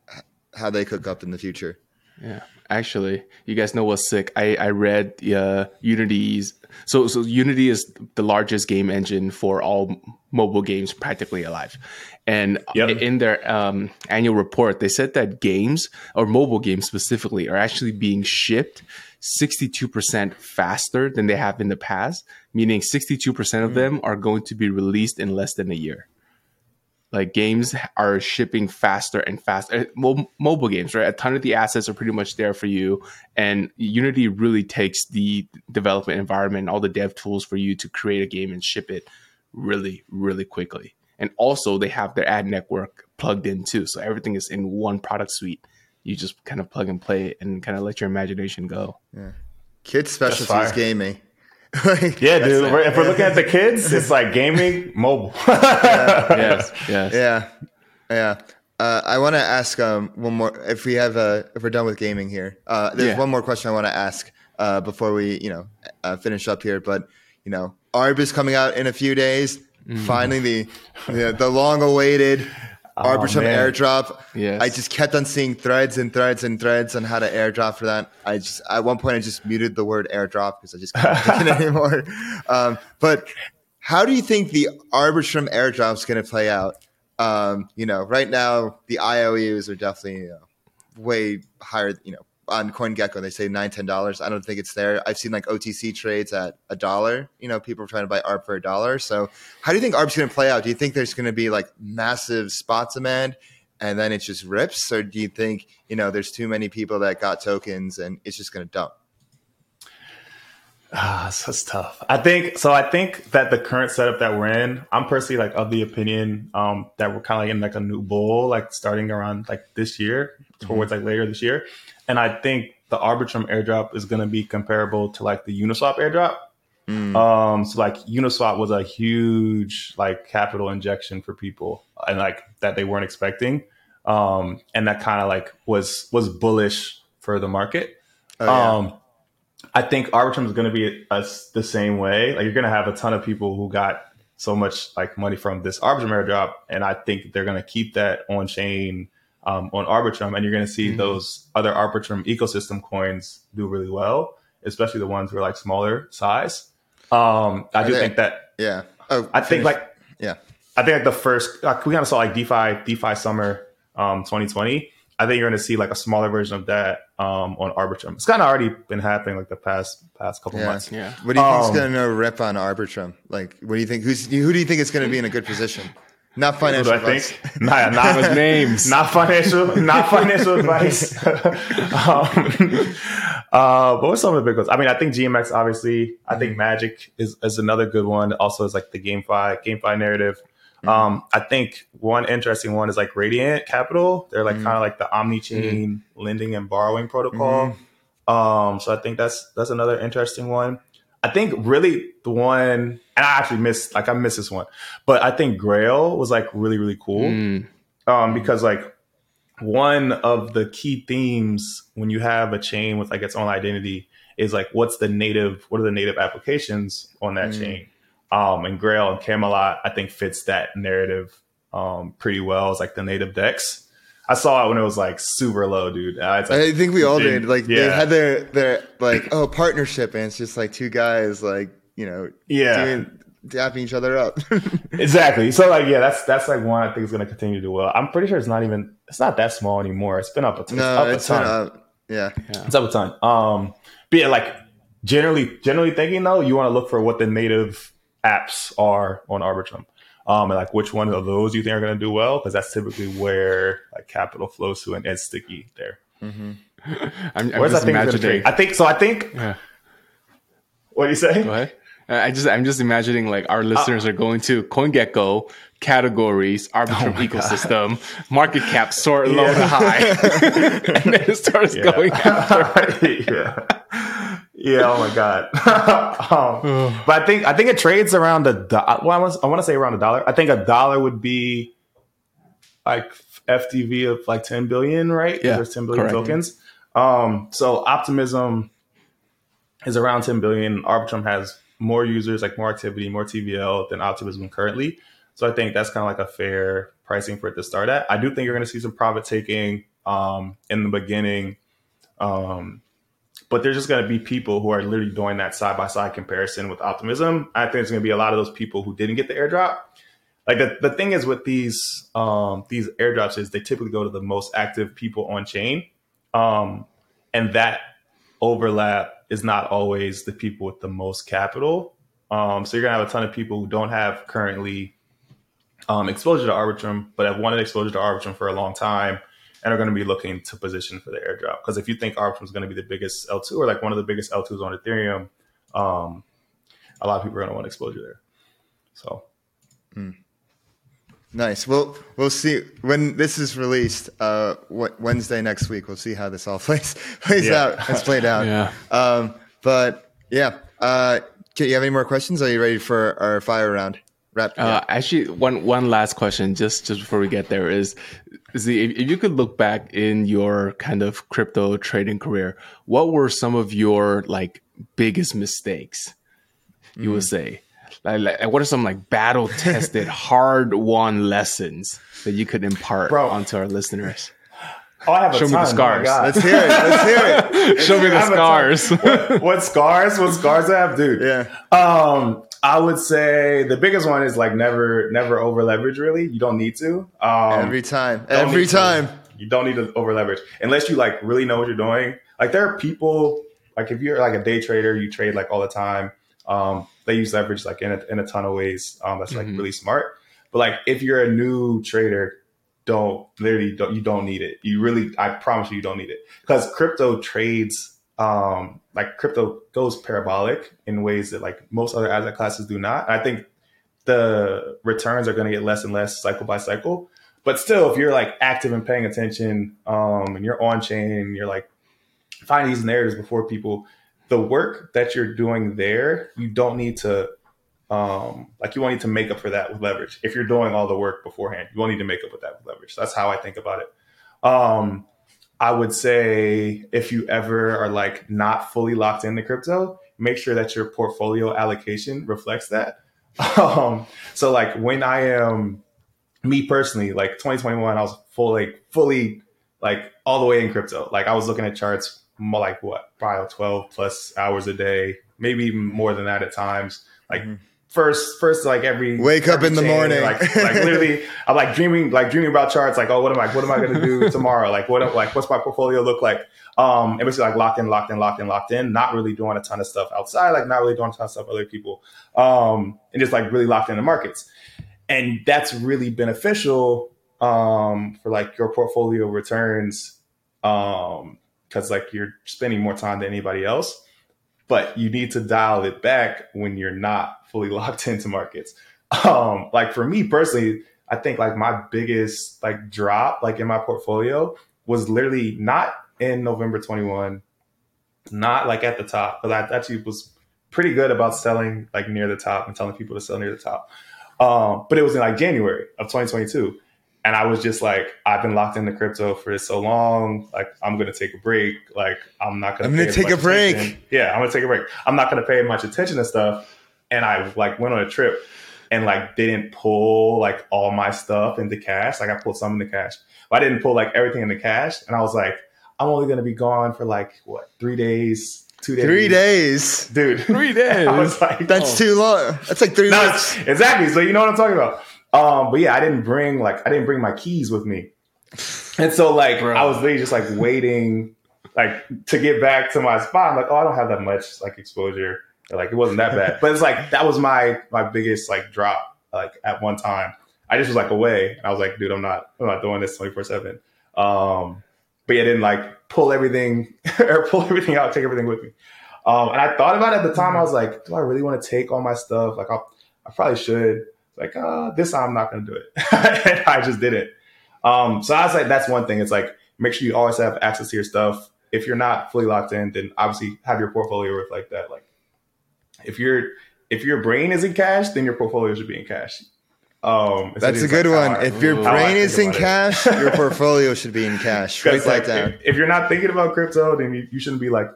B: how they cook up in the future.
C: Yeah, actually, you guys know what's sick? I I read uh, Unity's. So so Unity is the largest game engine for all mobile games practically alive, and
D: Yep.
C: in their um, annual report, they said that games or mobile games specifically are actually being shipped. 62% faster than they have in the past, meaning 62%
D: Mm.
C: of them are going to be released in less than a year. Like games are shipping faster and faster. Eh, mo- mobile games, right? A ton of the assets are pretty much there for you, and Unity really takes the development environment, and all the dev tools for you to create a game and ship it really, really quickly. And also, they have their ad network plugged in too, so everything is in one product suite. You just kind of plug and play and kind of let your imagination go. Yeah.
B: Kids' specialty is
D: fire.
B: gaming. *laughs* Like,
D: Yeah, dude. If we're looking at the kids, it's like *laughs* gaming, mobile.
C: yes, yes.
B: Yeah, yeah. Uh, I want to ask um, one more. If we have, uh, if we're done with gaming here, uh, there's
C: Yeah.
B: one more question I want to ask uh, before we, you know, uh, finish up here. But you know, Arb is coming out in a few days.
C: Mm-hmm.
B: Finally, the the, the long-awaited Arbitrum
D: Oh, man.
B: airdrop.
C: Yes.
B: I just kept on seeing threads and threads and threads on how to airdrop for that. I just at one point I just muted the word airdrop because I just couldn't it *laughs* anymore. Um, but how do you think the Arbitrum airdrop is going to play out? Um, you know, right now the IOUs are definitely you know, way higher. You know, on CoinGecko they say nine ten dollars. I don't think it's there. I've seen like OTC trades at a dollar. You know, people are trying to buy ARB for a dollar. So, how do you think ARB's going to play out? Do you think there's going to be like massive spot demand? And then it just rips, or do you think you know there's too many people that got tokens and it's just going to dump?
D: Ah, so it's tough. I think so. I think that the current setup that we're in, I'm personally like of the opinion um, that we're kind of like in like a new bull, like starting around like this year towards like later this year, and I think the Arbitrum airdrop is going to be comparable to like the Uniswap airdrop. Um, so like Uniswap was a huge like capital injection for people, and like that they weren't expecting, um, and that kind of like was was bullish for the market.
B: Oh, yeah.
D: Um, I think Arbitrum is going to be us the same way. Like you're going to have a ton of people who got so much like money from this Arbitrum airdrop, and I think they're going to keep that on chain um, on Arbitrum, and you're going to see those other Arbitrum ecosystem coins do really well, especially the ones who are like smaller size. Um, I do
B: they-
D: think that
B: yeah. Oh,
D: I think like
B: yeah.
D: I think like the first like we kind of saw like DeFi DeFi summer um 2020. I think you're going to see like a smaller version of that um on Arbitrum. It's kind of already been happening like the past past couple
B: Yeah.
D: months.
C: Yeah.
B: What do you think is
D: Um,
B: going to rip on Arbitrum? Like, what do you think? Who's who do you think is going to be in a good position? Not financial
D: I
B: advice.
D: think? *laughs* Not, not, *laughs*
C: names.
D: not financial, not financial advice. *laughs* um, uh, but what's some of the big ones? I mean, I think GMX obviously. I think Magic is, is another good one. Also, is like the GameFi GameFi narrative. Um, I think one interesting one is like Radiant Capital. They're like kind of like the omni-chain lending and borrowing protocol. Um, so I think that's that's another interesting one. I think really the one, and I actually missed like I missed this one, but I think Grail was like really really cool.
C: Mm.
D: um, because like one of the key themes when you have a chain with like its own identity is like what's the native what are the native applications on that chain? Um, and grail and camelot i think fits that narrative um, pretty well. It's like the native dex i saw it when it was like super low dude it's like,
B: I think we all
D: Did-
B: did. Like they had their their like oh partnership, and it's just like two guys like you know
D: Yeah.
B: doing dapping each other up. *laughs*
D: exactly. So like, yeah, that's that's like one I think is going to continue to do well. I'm pretty sure it's not even it's not that small anymore. It's been up a, it's
B: no,
D: up
B: it's
D: a ton.
B: been up. Yeah.
D: It's up a ton. Um, but yeah, like generally, generally thinking though, you want to look for what the native apps are on Arbitrum. Um, and like which one of those you think are going to do well because that's typically where like capital flows to and it's sticky there. *laughs*
C: I'm, I'm
D: Where's
C: just
D: thing
C: imagining.
D: trade? I think so. I think. *laughs*
C: Yeah.
D: What do you say?
C: Go ahead. Uh, I just I'm just imagining like our listeners are going to CoinGecko categories, Arbitrum ecosystem, market cap *laughs* sort low to high, and then it starts
D: Yeah.
C: going after.
D: yeah. Yeah. Oh my god. *laughs* um, but I think I think it trades around a do- well, I want I want to say around a dollar. I think a dollar would be like FDV of like ten billion, right?
C: Yeah,
D: There's 10 billion
C: correct.
D: tokens. Um, so optimism is around 10 billion. Arbitrum has more users, like more activity, more TVL than optimism currently. So I think that's kind of like a fair pricing for it to start at. I do think you're going to see some profit taking um, in the beginning. Um, but there's just going to be people who are literally doing that side by side comparison with optimism. I think there's going to be a lot of those people who didn't get the airdrop. Like the, the thing is with these um, these airdrops is they typically go to the most active people on chain, um, and that overlap is not always the people with the most capital. Um, so you're gonna have a ton of people who don't have currently um, exposure to Arbitrum, but have wanted exposure to Arbitrum for a long time and are going to be looking to position for the airdrop. Because if you think Arbitrum is going to be the biggest L2 or like one of the biggest L2s on Ethereum, um, a lot of people are going to want exposure there. So
B: Nice. Well, we'll see when this is released. Uh, what Wednesday next week? We'll see how this all *laughs* plays plays
D: Yeah.
B: out. Has played out.
C: Yeah.
B: Um, but yeah. Uh, do you have any more questions? Are you ready for our fire round? Wrap.
C: Uh, actually, one one last question, just just before we get there, is the if, you could look back in your kind of crypto trading career, what were some of your like biggest mistakes? You
B: Mm.
C: would say, like, like what are some like battle tested, *laughs* hard won lessons that you could impart
D: Bro.
C: onto our listeners?
D: oh, I have a
C: Show me the
D: ton. Oh
C: scars.
B: Let's hear it. Let's hear it. *laughs*
C: Show me the
D: have a ton.
C: scars.
D: what, what scars? What scars I have, dude? *laughs*
B: Yeah.
D: Um, I would say the biggest one is like never, never over leverage. Really, you don't need to. Um,
B: Every time. Every
D: need to.
B: time.
D: You don't need to over leverage unless you like really know what you're doing. Like there are people like if you're like a day trader, you trade like all the time. Um, they use leverage like in a, in a ton of ways. Um, that's like
C: Mhm.
D: really smart. But like if you're a new trader, don't literally don't, you don't need it. You really, I promise you, you don't need it because crypto trades. Um, like crypto goes parabolic in ways that like most other asset classes do not. And I think the returns are going to get less and less cycle by cycle. But still, if you're like active and paying attention, um, and you're on chain, and you're like finding these narratives before people, the work that you're doing there, you don't need to, um, like you won't need to make up for that with leverage. If you're doing all the work beforehand, you won't need to make up with that with leverage. That's how I think about it. Um, I would say if you ever are like not fully locked into crypto, make sure that your portfolio allocation reflects that. *laughs* Um, so like when I am me personally, like 2021, I was full like fully like all the way in crypto. Like I was looking at charts more like what, probably 12 plus hours a day, maybe even more than that at times. Like first, first like every
B: Wake up
D: every
B: in the morning.
D: like like literally, *laughs* I'm like dreaming, like dreaming about charts. Like, oh, what am I, what am I going to do *laughs* tomorrow? Like, what, like, what's my portfolio look like? Um, and basically like locked in, locked in, locked in, locked in. Not really doing a ton of stuff outside. Like, not really doing a ton of stuff with other people. Um, and just like really locked in the markets. And that's really beneficial um, for like your portfolio returns um, because like you're spending more time than anybody else. But you need to dial it back when you're not fully *laughs* locked into markets. Um, like for me personally, I think like my biggest like drop like in my portfolio was literally not in November 21, not like at the top, but I actually was pretty good about selling like near the top and telling people to sell near the top. Um, but it was in like January of 2022. And I was just like, I've been locked into crypto for so long. Like, I'm gonna take a break. Like, I'm not gonna.
B: I'm gonna take a break.
D: attention. Yeah, I'm gonna take a break. I'm not gonna pay much attention to stuff. And I like went on a trip and like didn't pull like all my stuff into cash. Like I pulled some into cash, but I didn't pull like everything into cash. And I was like, I'm only gonna be gone for like what three days. two days.
B: Three days.
D: dude. *laughs*
C: Three days. *laughs*
D: I was like,
B: That's too long. That's like three
D: No,
B: months.
D: exactly. So you know what I'm talking about. Um, but yeah, I didn't bring like I didn't bring my keys with me, and so like
C: Bro.
D: I was literally just like waiting, like to get back to my spot. I'm like, oh, I don't have that much like exposure. Like it wasn't that bad, *laughs* but it's like that was my my biggest like drop like at one time. I just was like away, and I was like, dude, I'm not I'm not doing this 24 seven. Um, but yeah, didn't like pull everything *laughs* or pull everything out, take everything with me. Um, and I thought about it at the time. I was like, do I really want to take all my stuff? Like, I'll, I probably should. Like, uh, this time I'm not going to do it. *laughs* and I just did it. Um, so I was like, that's one thing. It's like, make sure you always have access to your stuff. If you're not fully locked in, then obviously have your portfolio with like that. Like, if your if your brain is in cash, then your portfolio should be in cash. Um,
B: That's a good
D: like
B: one. If your brain is in cash, *laughs* your portfolio should be in cash. Write
D: Because
B: that
D: like,
B: down.
D: if, if you're not thinking about crypto, then you, you shouldn't be like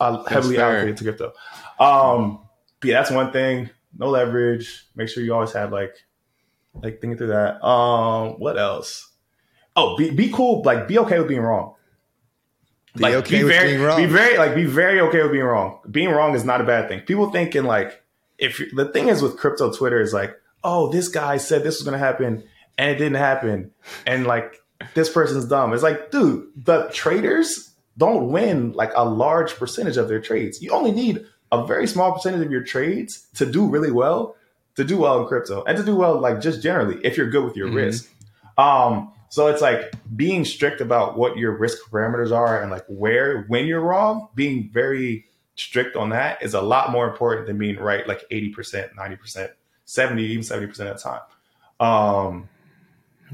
D: uh, heavily allocated to crypto. Um, but yeah, that's one thing. No leverage. Make sure you always have like like thinking through that. Um, what else? Oh, be be cool. Like be okay with being wrong.
B: Be
D: like
B: okay
D: be
B: with
D: very,
B: being wrong.
D: Be very like be very okay with being wrong. Being wrong is not a bad thing. People thinking like if the thing is with crypto Twitter is like, oh, this guy said this was gonna happen and it didn't happen, and like this person's dumb. It's like, dude, the traders don't win like a large percentage of their trades. You only need a very small percentage of your trades to do really well, to do well in crypto, and to do well like just generally if you're good with your
C: Mhm.
D: risk. Um, so it's like being strict about what your risk parameters are and like where when you're wrong, being very strict on that is a lot more important than being right like 80%, 90%, 70, even 70% of the time. Um,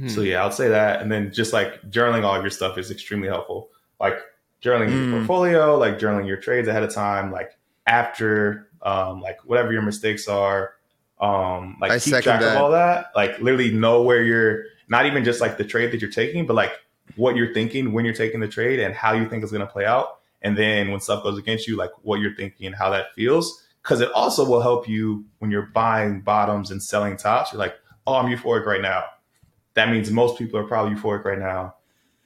D: so yeah, I'll say that. And then just like journaling all of your stuff is extremely helpful. Like journaling
B: Mm.
D: your portfolio, like journaling your trades ahead of time, like after, um, like whatever your mistakes are, um, like
B: I
D: keep track
B: that.
D: of all that. Like literally know where you're not even just like the trade that you're taking, but like what you're thinking when you're taking the trade and how you think it's going to play out. And then when stuff goes against you, like what you're thinking and how that feels. Cause it also will help you when you're buying bottoms and selling tops. You're like, oh, I'm euphoric right now. That means most people are probably euphoric right now.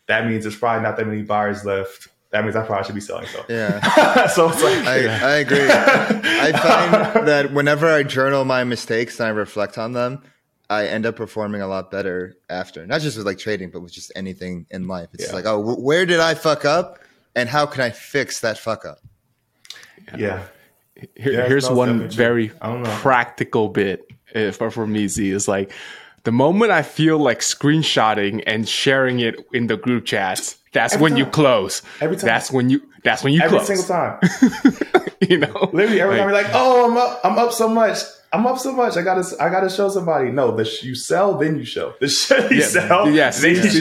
D: That means there's probably not that many buyers left. That means I probably should be selling So
B: Yeah. *laughs*
D: so it's like,
B: I, I agree. *laughs* I find that whenever I journal my mistakes and I reflect on them, I end up performing a lot better after. Not just with like trading, but with just anything in life. It's
D: Yeah.
B: like, oh, wh- where did I fuck up, and how can I fix that fuck up?
D: yeah.
C: Here,
D: Yeah,
C: here's one very
D: I don't know.
C: practical bit uh, for, for me, Z, is like the moment I feel like screenshotting and sharing it in the group chats, that's
D: Every
C: when you close.
D: Every time.
C: That's when you that's when you
D: Every
C: close.
D: Every single time. *laughs*
C: you know?
D: Literally every time
C: Like,
D: you're like, oh, I'm up, I'm up so much. I'm up so much. I gotta, I gotta show somebody. No, the sh- you sell, then you show. The sh- *laughs* you
C: Yeah,
D: sell,
C: yes,
D: then you
C: yes.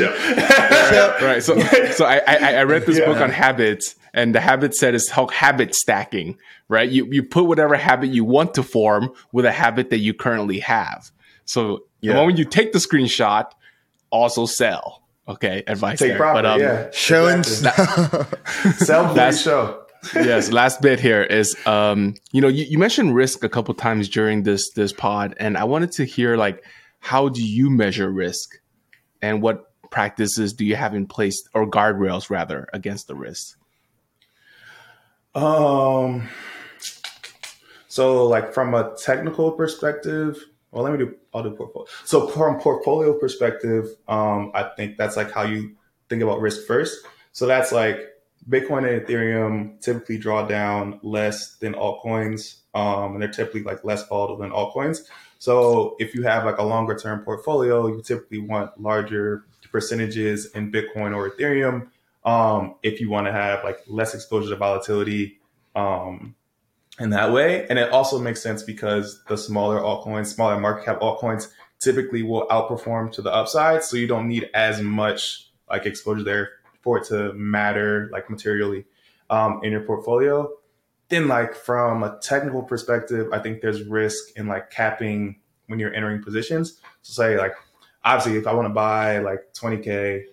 D: show. *laughs*
C: right. So, so I, I, I read this
D: Yeah.
C: book on habits, and the habit set is called habit stacking. Right. You you put whatever habit you want to form with a habit that you currently have. So
D: Yeah.
C: the moment you take the screenshot, also sell. Okay, advice
D: Take
C: there.
D: profit.
C: but um,
D: yeah,
B: Show and
D: Exactly. sell before you
C: That's-
D: show.
C: Yes, last bit here is um, you know, you, you mentioned risk a couple times during this this pod, and I wanted to hear like how do you measure risk and what practices do you have in place or guardrails rather against the risk?
D: Um. So, like from a technical perspective, well, let me do. I'll do portfolio. So, from portfolio perspective, um, I think that's like how you think about risk first. So that's like Bitcoin and Ethereum typically draw down less than altcoins, um, and they're typically like less volatile than altcoins. So if you have like a longer term portfolio, you typically want larger percentages in Bitcoin or Ethereum. Um, if you want to have like less exposure to volatility, um, in that way. And it also makes sense because the smaller altcoins, smaller market cap altcoins typically will outperform to the upside. So you don't need as much like exposure there for it to matter like materially um, in your portfolio. Then like from a technical perspective, I think there's risk in like capping when you're entering positions. So say like, obviously if I want to buy like 20K,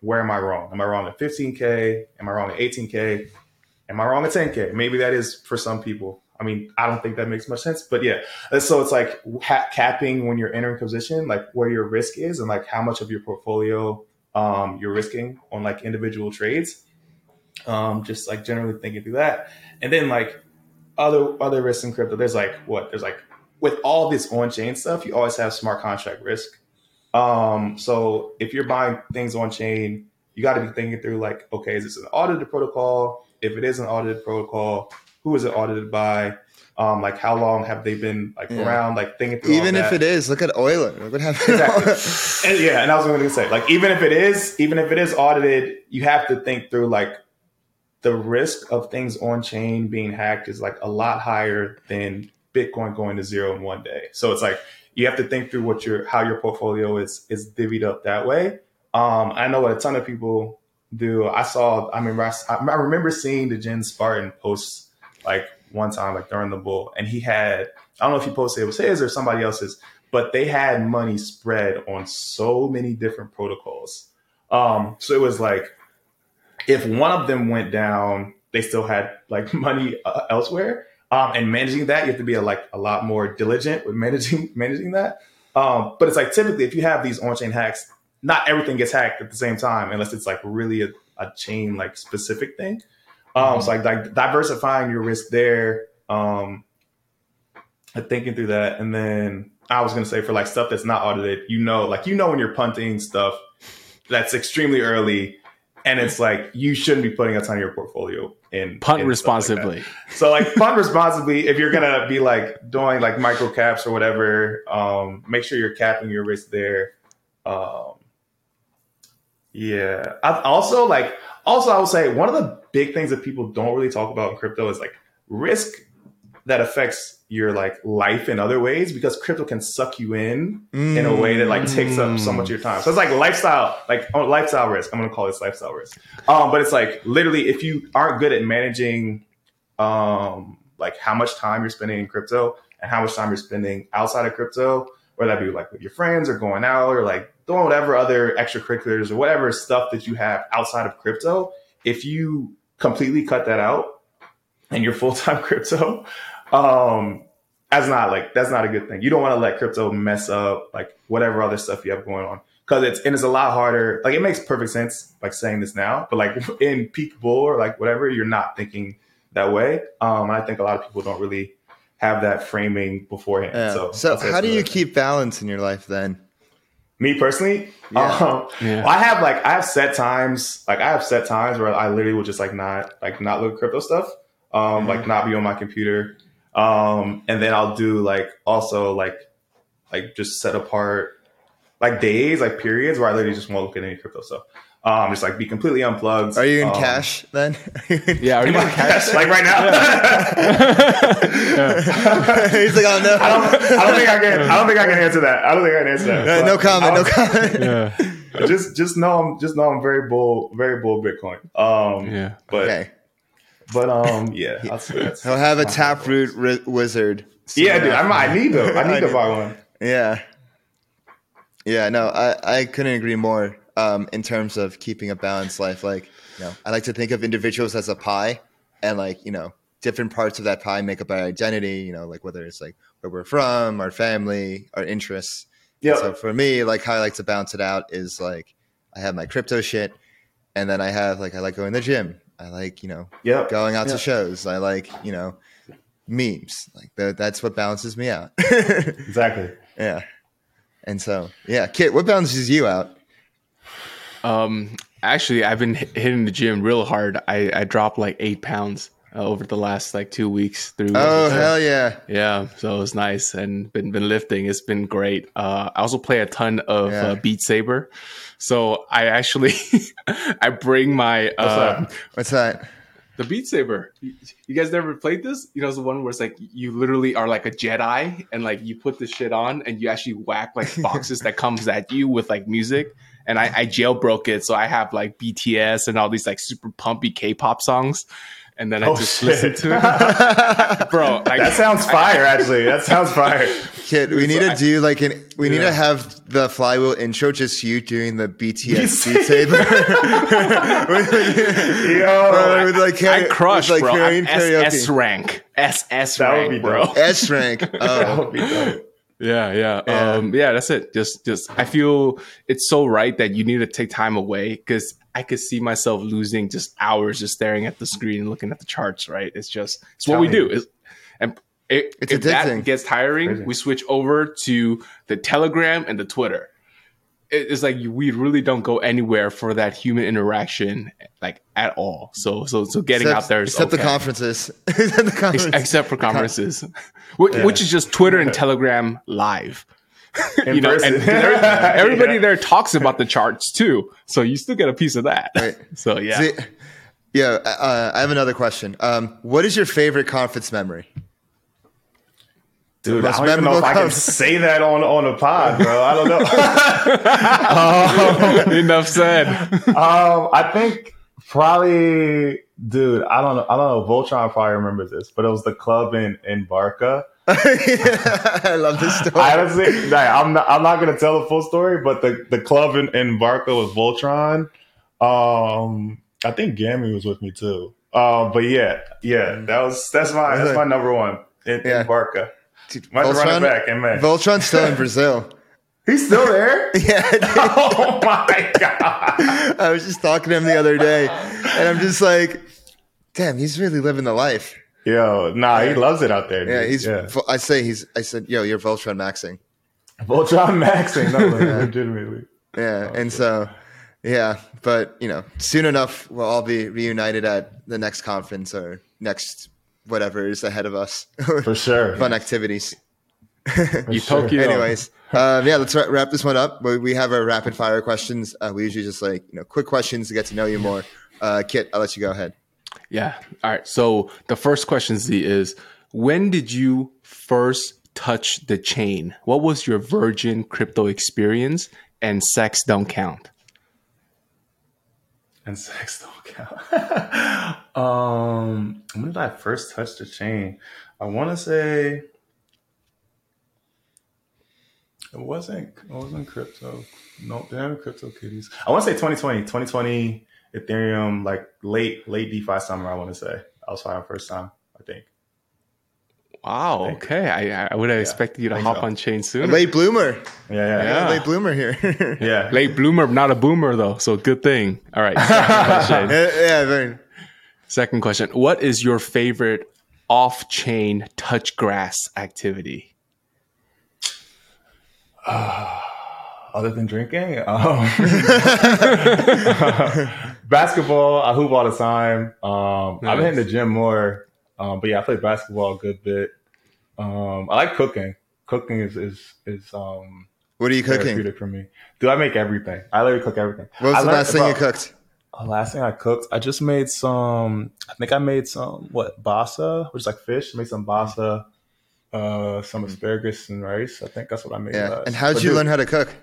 D: where am I wrong? Am I wrong at 15K? Am I wrong at 18K? Am I wrong at 10K? Maybe that is for some people. I mean, I don't think that makes much sense, but yeah. So it's like ha- capping when you're entering position, like where your risk is and like how much of your portfolio um, you're risking on like individual trades. Um, just like generally thinking through that, and then like other other risks in crypto. There's like what there's like with all this on chain stuff, you always have smart contract risk. Um, so if you're buying things on chain, you got to be thinking through like, okay, is this an audited protocol? If it is an audited protocol, who is it audited by? Um, like how long have they been like
B: Yeah.
D: around? Like thinking through
B: Even if it is, look at Euler. Look what happened.
D: Exactly. *laughs* And yeah, and I was going to say, like, even if it is, even if it is audited, you have to think through like the risk of things on chain being hacked is like a lot higher than Bitcoin going to zero in one day. So it's like you have to think through what your how your portfolio is is divvied up that way. Um, I know what a ton of people do. I saw. I mean, I, I remember seeing DegenSpartan post like one time, like during the bull, and he had. I don't know if he posted it was his or somebody else's, but they had money spread on so many different protocols. Um, so it was like if one of them went down, they still had like *laughs* money uh, elsewhere. Um, and managing that, you have to be a, like a lot more diligent with managing *laughs* managing that. Um, but it's like typically if you have these on chain hacks, not everything gets hacked at the same time unless it's like really a, a chain like specific thing. Um, So like, like diversifying your risk there, um, thinking through that, and then I was gonna say for like stuff that's not audited, you know, like you know when you're punting stuff that's extremely early, and it's like you shouldn't be putting a ton of your portfolio in
C: Punt
D: in stuff like
C: responsibly.
D: So like punt responsibly. If you're gonna be like doing like micro caps or whatever, um, make sure you're capping your risk there. Um, yeah. I also like also I would say one of the big things that people don't really talk about in crypto is like risk that affects your like life in other ways because crypto can suck you in in a way that like takes up so much of your time. So it's like lifestyle, like oh, lifestyle risk. I'm gonna call this lifestyle risk. Um, but it's like literally if you aren't good at managing um like how much time you're spending in crypto and how much time you're spending outside of crypto, whether that be like with your friends or going out or like doing whatever other extracurriculars or whatever stuff that you have outside of crypto, if you completely cut that out and you're *laughs* full time crypto, um, that's not like that's not a good thing. You don't want to let crypto mess up like whatever other stuff you have going on because it's and it's a lot harder. Like it makes perfect sense like saying this now, but like *laughs* in peak bull or like whatever, you're not thinking that way. Um, and I think a lot of people don't really have that framing beforehand.
B: Yeah.
D: So,
B: So, how do you
D: thing.
B: keep balance in your life then?
D: Me personally?
B: Yeah.
D: Um,
C: Yeah.
D: I have like I have set times. Like I have set times where I literally will just like not like not look at crypto stuff. Um, like not be on my computer. Um, and then I'll do like also like like just set apart like days, like periods where I literally just won't look at any crypto stuff. Um, just like be completely unplugged.
B: Are you in
D: Um,
B: cash then?
C: Yeah, are you in cash?
D: like right now. *laughs*
B: He's like, oh no,
D: I don't. I don't think I can. I don't think I can answer that. I don't think I can answer that.
B: Uh, no comment, no *laughs* comment.
C: Yeah,
D: just just know I'm just know I'm very bull very bull Bitcoin. Um
C: yeah.
D: but
B: Okay,
D: but um yeah, *laughs* I'll that's,
B: he'll have a taproot ri- wizard.
D: yeah, dude. I'm, I need to I
B: I
D: need to
B: do.
D: buy one.
B: Yeah. Yeah, no, I, I couldn't agree more um, in terms of keeping a balanced life. Like, you know, I like to think of individuals as a pie and like, you know, different parts of that pie make up our identity, you know, like whether it's like where we're from, our family, our interests.
D: Yeah,
B: So for me, like how I like to balance it out is like I have my crypto shit and then I have like I like going to the gym. I like, you know,
D: yeah.
B: going out
D: Yeah.
B: to shows. I like, you know, memes. Like that, that's what balances me out. *laughs*
D: Exactly.
B: Yeah. And so, yeah, Kit, what balances you out?
C: Um, actually, I've been hitting the gym real hard. I, I dropped like eight pounds uh, over the last like two weeks. Through
B: Oh, hell yeah.
C: yeah, so it was nice and been been lifting. It's been great. Uh, I also play a ton of
B: Yeah.
C: uh, Beat Saber, so I actually *laughs* I bring my
D: What's
C: uh,
D: that?
B: What's that?
C: the Beat Saber. You, you guys never played this? You know, it's the one where it's like you literally are like a Jedi and like you put the shit on and you actually whack like *laughs* boxes that comes at you with like music. And I, I jailbroke it, so I have like BTS and all these like super pumpy K-pop songs, and then I
D: Oh,
C: just
D: shit.
C: listen to it, *laughs* bro. Like,
D: That sounds fire. Actually, that sounds fire.
B: Kit, we need to do like an, we need to have the flywheel intro just you doing the BTS
D: Beat *laughs*
B: Beat Saber. *laughs*
D: Yo,
B: with like,
C: I
B: karaoke-
C: crush,
B: with, like
C: bro. I'm
B: karaoke.
C: Rank, SS
D: That would
C: rank,
D: be
C: bro.
D: dope.
B: S rank.
D: that
B: Oh,
D: would be oh. dope.
C: Yeah, yeah,
B: Yeah.
C: Um, yeah. That's it. Just, just. I feel it's so right that you need to take time away because I could see myself losing just hours just staring at the screen and looking at the charts. Right? It's just it's what we do. It's, and it,
B: It's
C: if that gets tiring, we switch over to the Telegram and the Twitter. It- It's like we really don't go anywhere for that human interaction, like at all. So, so, so getting
B: except,
C: out there is
B: except the conferences. *laughs* except the
C: Ex-
B: conference.
C: except for conferences, which, which is just Twitter and Telegram live. *laughs*
D: In
C: you know, and *laughs* everybody
D: Yeah.
C: there talks about the charts too, so you still get a piece of that.
B: Right.
C: So yeah,
B: See, yeah, uh, I have another question. Um, what is your favorite conference memory?
D: Dude, I don't even know if I can say that on on a pod, bro. I don't know. *laughs*
C: enough said.
D: um, I think probably, dude. I don't know. I don't know. Voltron probably remembers this, but it was the club in in Barca. *laughs*
B: I love this story.
D: I honestly, like, I'm not. I'm not gonna tell the full story, but the the club in, in Barca was Voltron. Um, I think Gammy was with me too. Um, but yeah, yeah, that was that's my that's my number one in,
B: Yeah.
D: in Barca.
B: Dude, Voltron,
D: back
B: Voltron's still in *laughs* Brazil.
D: He's still there. *laughs*
B: yeah, *laughs*
D: oh my god.
B: I was just talking to him the other day, and I'm just like, damn, he's really living the life.
D: Yo, nah, he loves it out there. Dude.
B: Yeah, he's.
D: yeah.
B: I say he's. I said, yo, you're Voltron maxing.
D: Voltron maxing. No, like, legitimately.
B: Yeah, oh, and so, yeah, but you know, soon enough we'll all be reunited at the next conference or next whatever is ahead of us.
D: For *laughs* sure.
B: Fun activities.
D: For
C: You
D: sure.
C: Tokyo.
B: Anyways, um, yeah, let's wrap this one up. We, we have our rapid fire questions. Uh, we usually just like you know quick questions to get to know you more. Uh, Kit, I'll let you go ahead.
C: Yeah. All right. So the first question Z is when did you first touch the chain? What was your virgin crypto experience? And sex don't count.
D: And *laughs* sex don't count. *laughs* um, when did I first touch the chain? I want to say it wasn't. It wasn't crypto. No, damn crypto kitties. I want to say 2020, 2020 Ethereum, like late late DeFi summer. I want to say I was my first time. I think.
C: Wow. Okay. I, I would have expected you to hop
D: so.
C: on chain
B: A
C: sooner.
B: late bloomer.
D: Yeah, yeah,
C: Yeah.
B: Late bloomer here.
D: yeah. *laughs* yeah.
C: Late bloomer, not a boomer though. So good thing. All right. Second *laughs* question.
B: yeah, yeah, very.
C: Second question. What is your favorite off chain touch grass activity? *sighs*
D: Other than drinking, *laughs* um, basketball. I hoop all the time. Um, I've been hitting the gym more, um, but yeah, I play basketball a good bit. Um, I like cooking. Cooking is is is um,
B: What are you cooking?
D: for me. Do I make everything? I literally cook everything.
B: What was the last thing you cooked?
D: uh, last thing I cooked, I just made some. I think I made some what basa, which is like fish. I made some basa, uh, some asparagus and rice. I think that's what I made.
B: Yeah.
D: last.
B: And how did you
D: dude,
B: learn how to cook?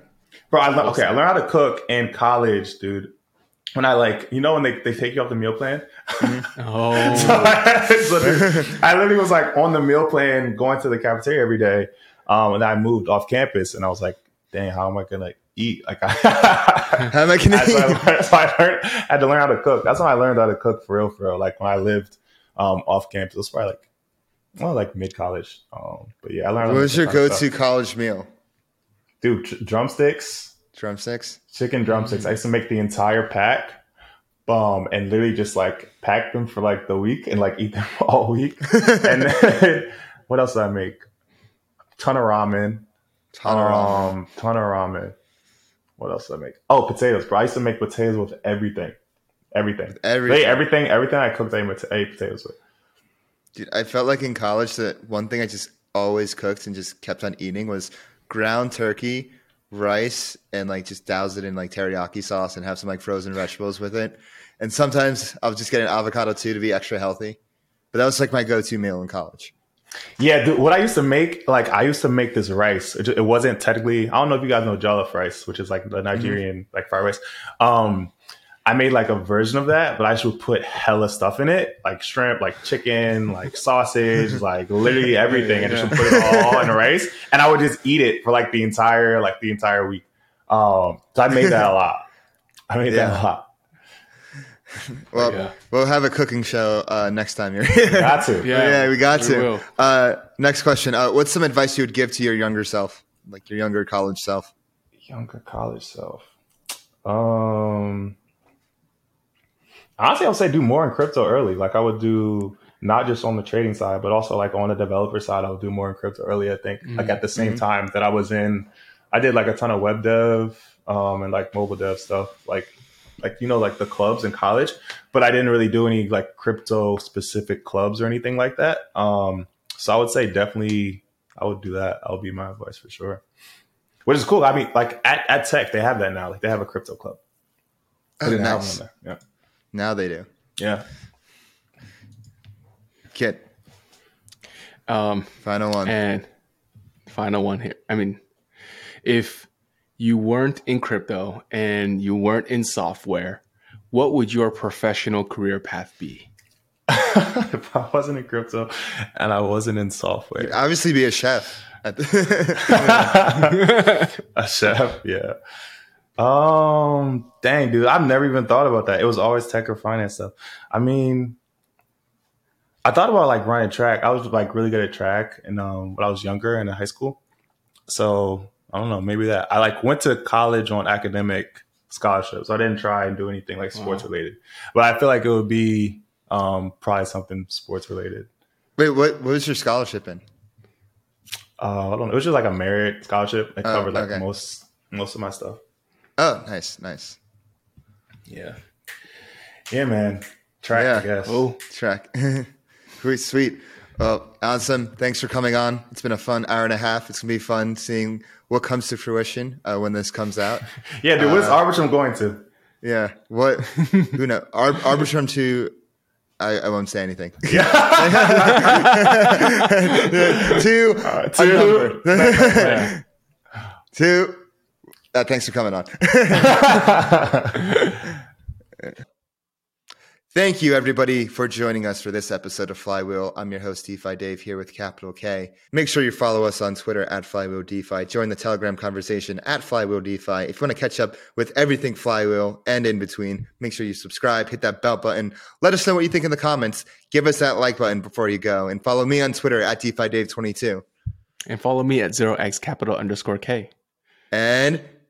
D: Bro, I okay, I learned how to cook in college, dude. When I like, you know, when they, they take you off the meal plan. *laughs*
C: Oh,
D: so I, so, I literally was like on the meal plan, going to the cafeteria every day. Um, and I moved off campus, and I was like, "Dang, how am I gonna eat?" Like, *laughs* I,
B: How am I gonna
D: so I,
B: eat?
D: learned, so I learned, had to learn how to cook. That's when I learned how to cook for real, for real. Like when I lived um, off campus, it was probably like, well, like mid college. Um, but yeah, I learned. how
B: What was your go-to college meal?
D: dude? Dr- drumsticks.
B: Drumsticks.
D: chicken drumsticks. I used to make the entire pack, um, and literally just like pack them for like the week and like eat them *laughs* all week. *laughs* and then *laughs* what else did I make? Ton of ramen.
B: Ton of ramen.
D: Um, ton of ramen. What else did I make? Oh, potatoes, bro. I used to make potatoes with everything. Everything.
B: Everything.
D: Everything, everything I cooked, I ate potatoes with.
B: Dude, I felt like in college that one thing I just always cooked and just kept on eating was ground turkey, rice, and like just douse it in like teriyaki sauce and have some like frozen vegetables with it. And sometimes I'll just get an avocado too to be extra healthy. But that was like my go-to meal in college.
D: Yeah, dude, what I used to make, like I used to make this rice. It, it wasn't technically. I don't know if you guys know jollof rice, which is like the Nigerian like fried rice. Um, I made like a version of that, but I just would put hella stuff in it, like shrimp, like chicken, like sausage, *laughs* like literally everything, and just would put it all in the *laughs* rice, and I would just eat it for like the entire like the entire week. Um, so I made that a lot. I made
B: Yeah.
D: that a lot. *laughs*
B: Well,
C: Yeah.
B: we'll have a cooking show uh, next time you're here.
D: Got to.
B: yeah, we got
C: we
B: to. Uh, next question. Uh, what's some advice you would give to your younger self, like your younger college self?
D: Younger college self. Um, honestly, I would say do more in crypto early. Like I would do not just on the trading side, but also like on the developer side. I would do more in crypto early. I think like at the same time that I was in, I did like a ton of web dev um, and like mobile dev stuff. Like like you know like the clubs in college, but I didn't really do any like crypto specific clubs or anything like that. Um, so I would say definitely I would do that. That would be my advice for sure which is cool. I mean, like at, at Tech, they have that now. Like they have a crypto club.
B: Oh,
D: didn't have
B: nice.
D: one there.
B: Now they do.
D: Yeah.
B: Kit,
C: Um,
B: final one.
C: and final one here. I mean, if you weren't in crypto and you weren't in software, what would your professional career path be? *laughs*
D: If I wasn't in crypto and I wasn't in software,
B: Obviously, be a chef. The- *laughs*
D: a chef. Yeah. Um. Dang, dude. I've never even thought about that. It was always tech or finance stuff. I mean, I thought about like running track. I was like really good at track, and um, when I was younger and in high school. So I don't know. Maybe that I like went to college on academic scholarships. I didn't try and do anything like sports related, but I feel like it would be um probably something sports related.
B: Wait, what, what was your scholarship in?
D: Uh, I don't know. It was just like a merit scholarship. It
B: Oh,
D: covered like
B: okay.
D: most most of my stuff.
B: Oh, nice, nice.
D: Yeah. Yeah, man. Track,
B: Yeah.
D: I guess.
C: Oh,
B: Track. *laughs* sweet, sweet. Well, Ansem, thanks for coming on. It's been a fun hour and a half. It's gonna be fun seeing what comes to fruition uh, when this comes out. *laughs*
D: Yeah, dude. What's Arbitrum going to?
B: Yeah. What? *laughs* who knows? Ar- Arbitrum to. I, I won't say anything. a
D: two.
B: number.
D: Yeah.
B: Two. Uh, thanks for coming on. *laughs* Thank you, everybody, for joining us for this episode of Flywheel. I'm your host, DeFi Dave, here with Capital K. Make sure you follow us on Twitter at Flywheel DeFi. Join the Telegram conversation at Flywheel DeFi. If you want to catch up with everything Flywheel and in between, make sure you subscribe, hit that bell button. Let us know what you think in the comments. Give us that like button before you go. And follow me on Twitter at DeFi Dave22.
C: and follow me at 0x capital underscore K.
B: And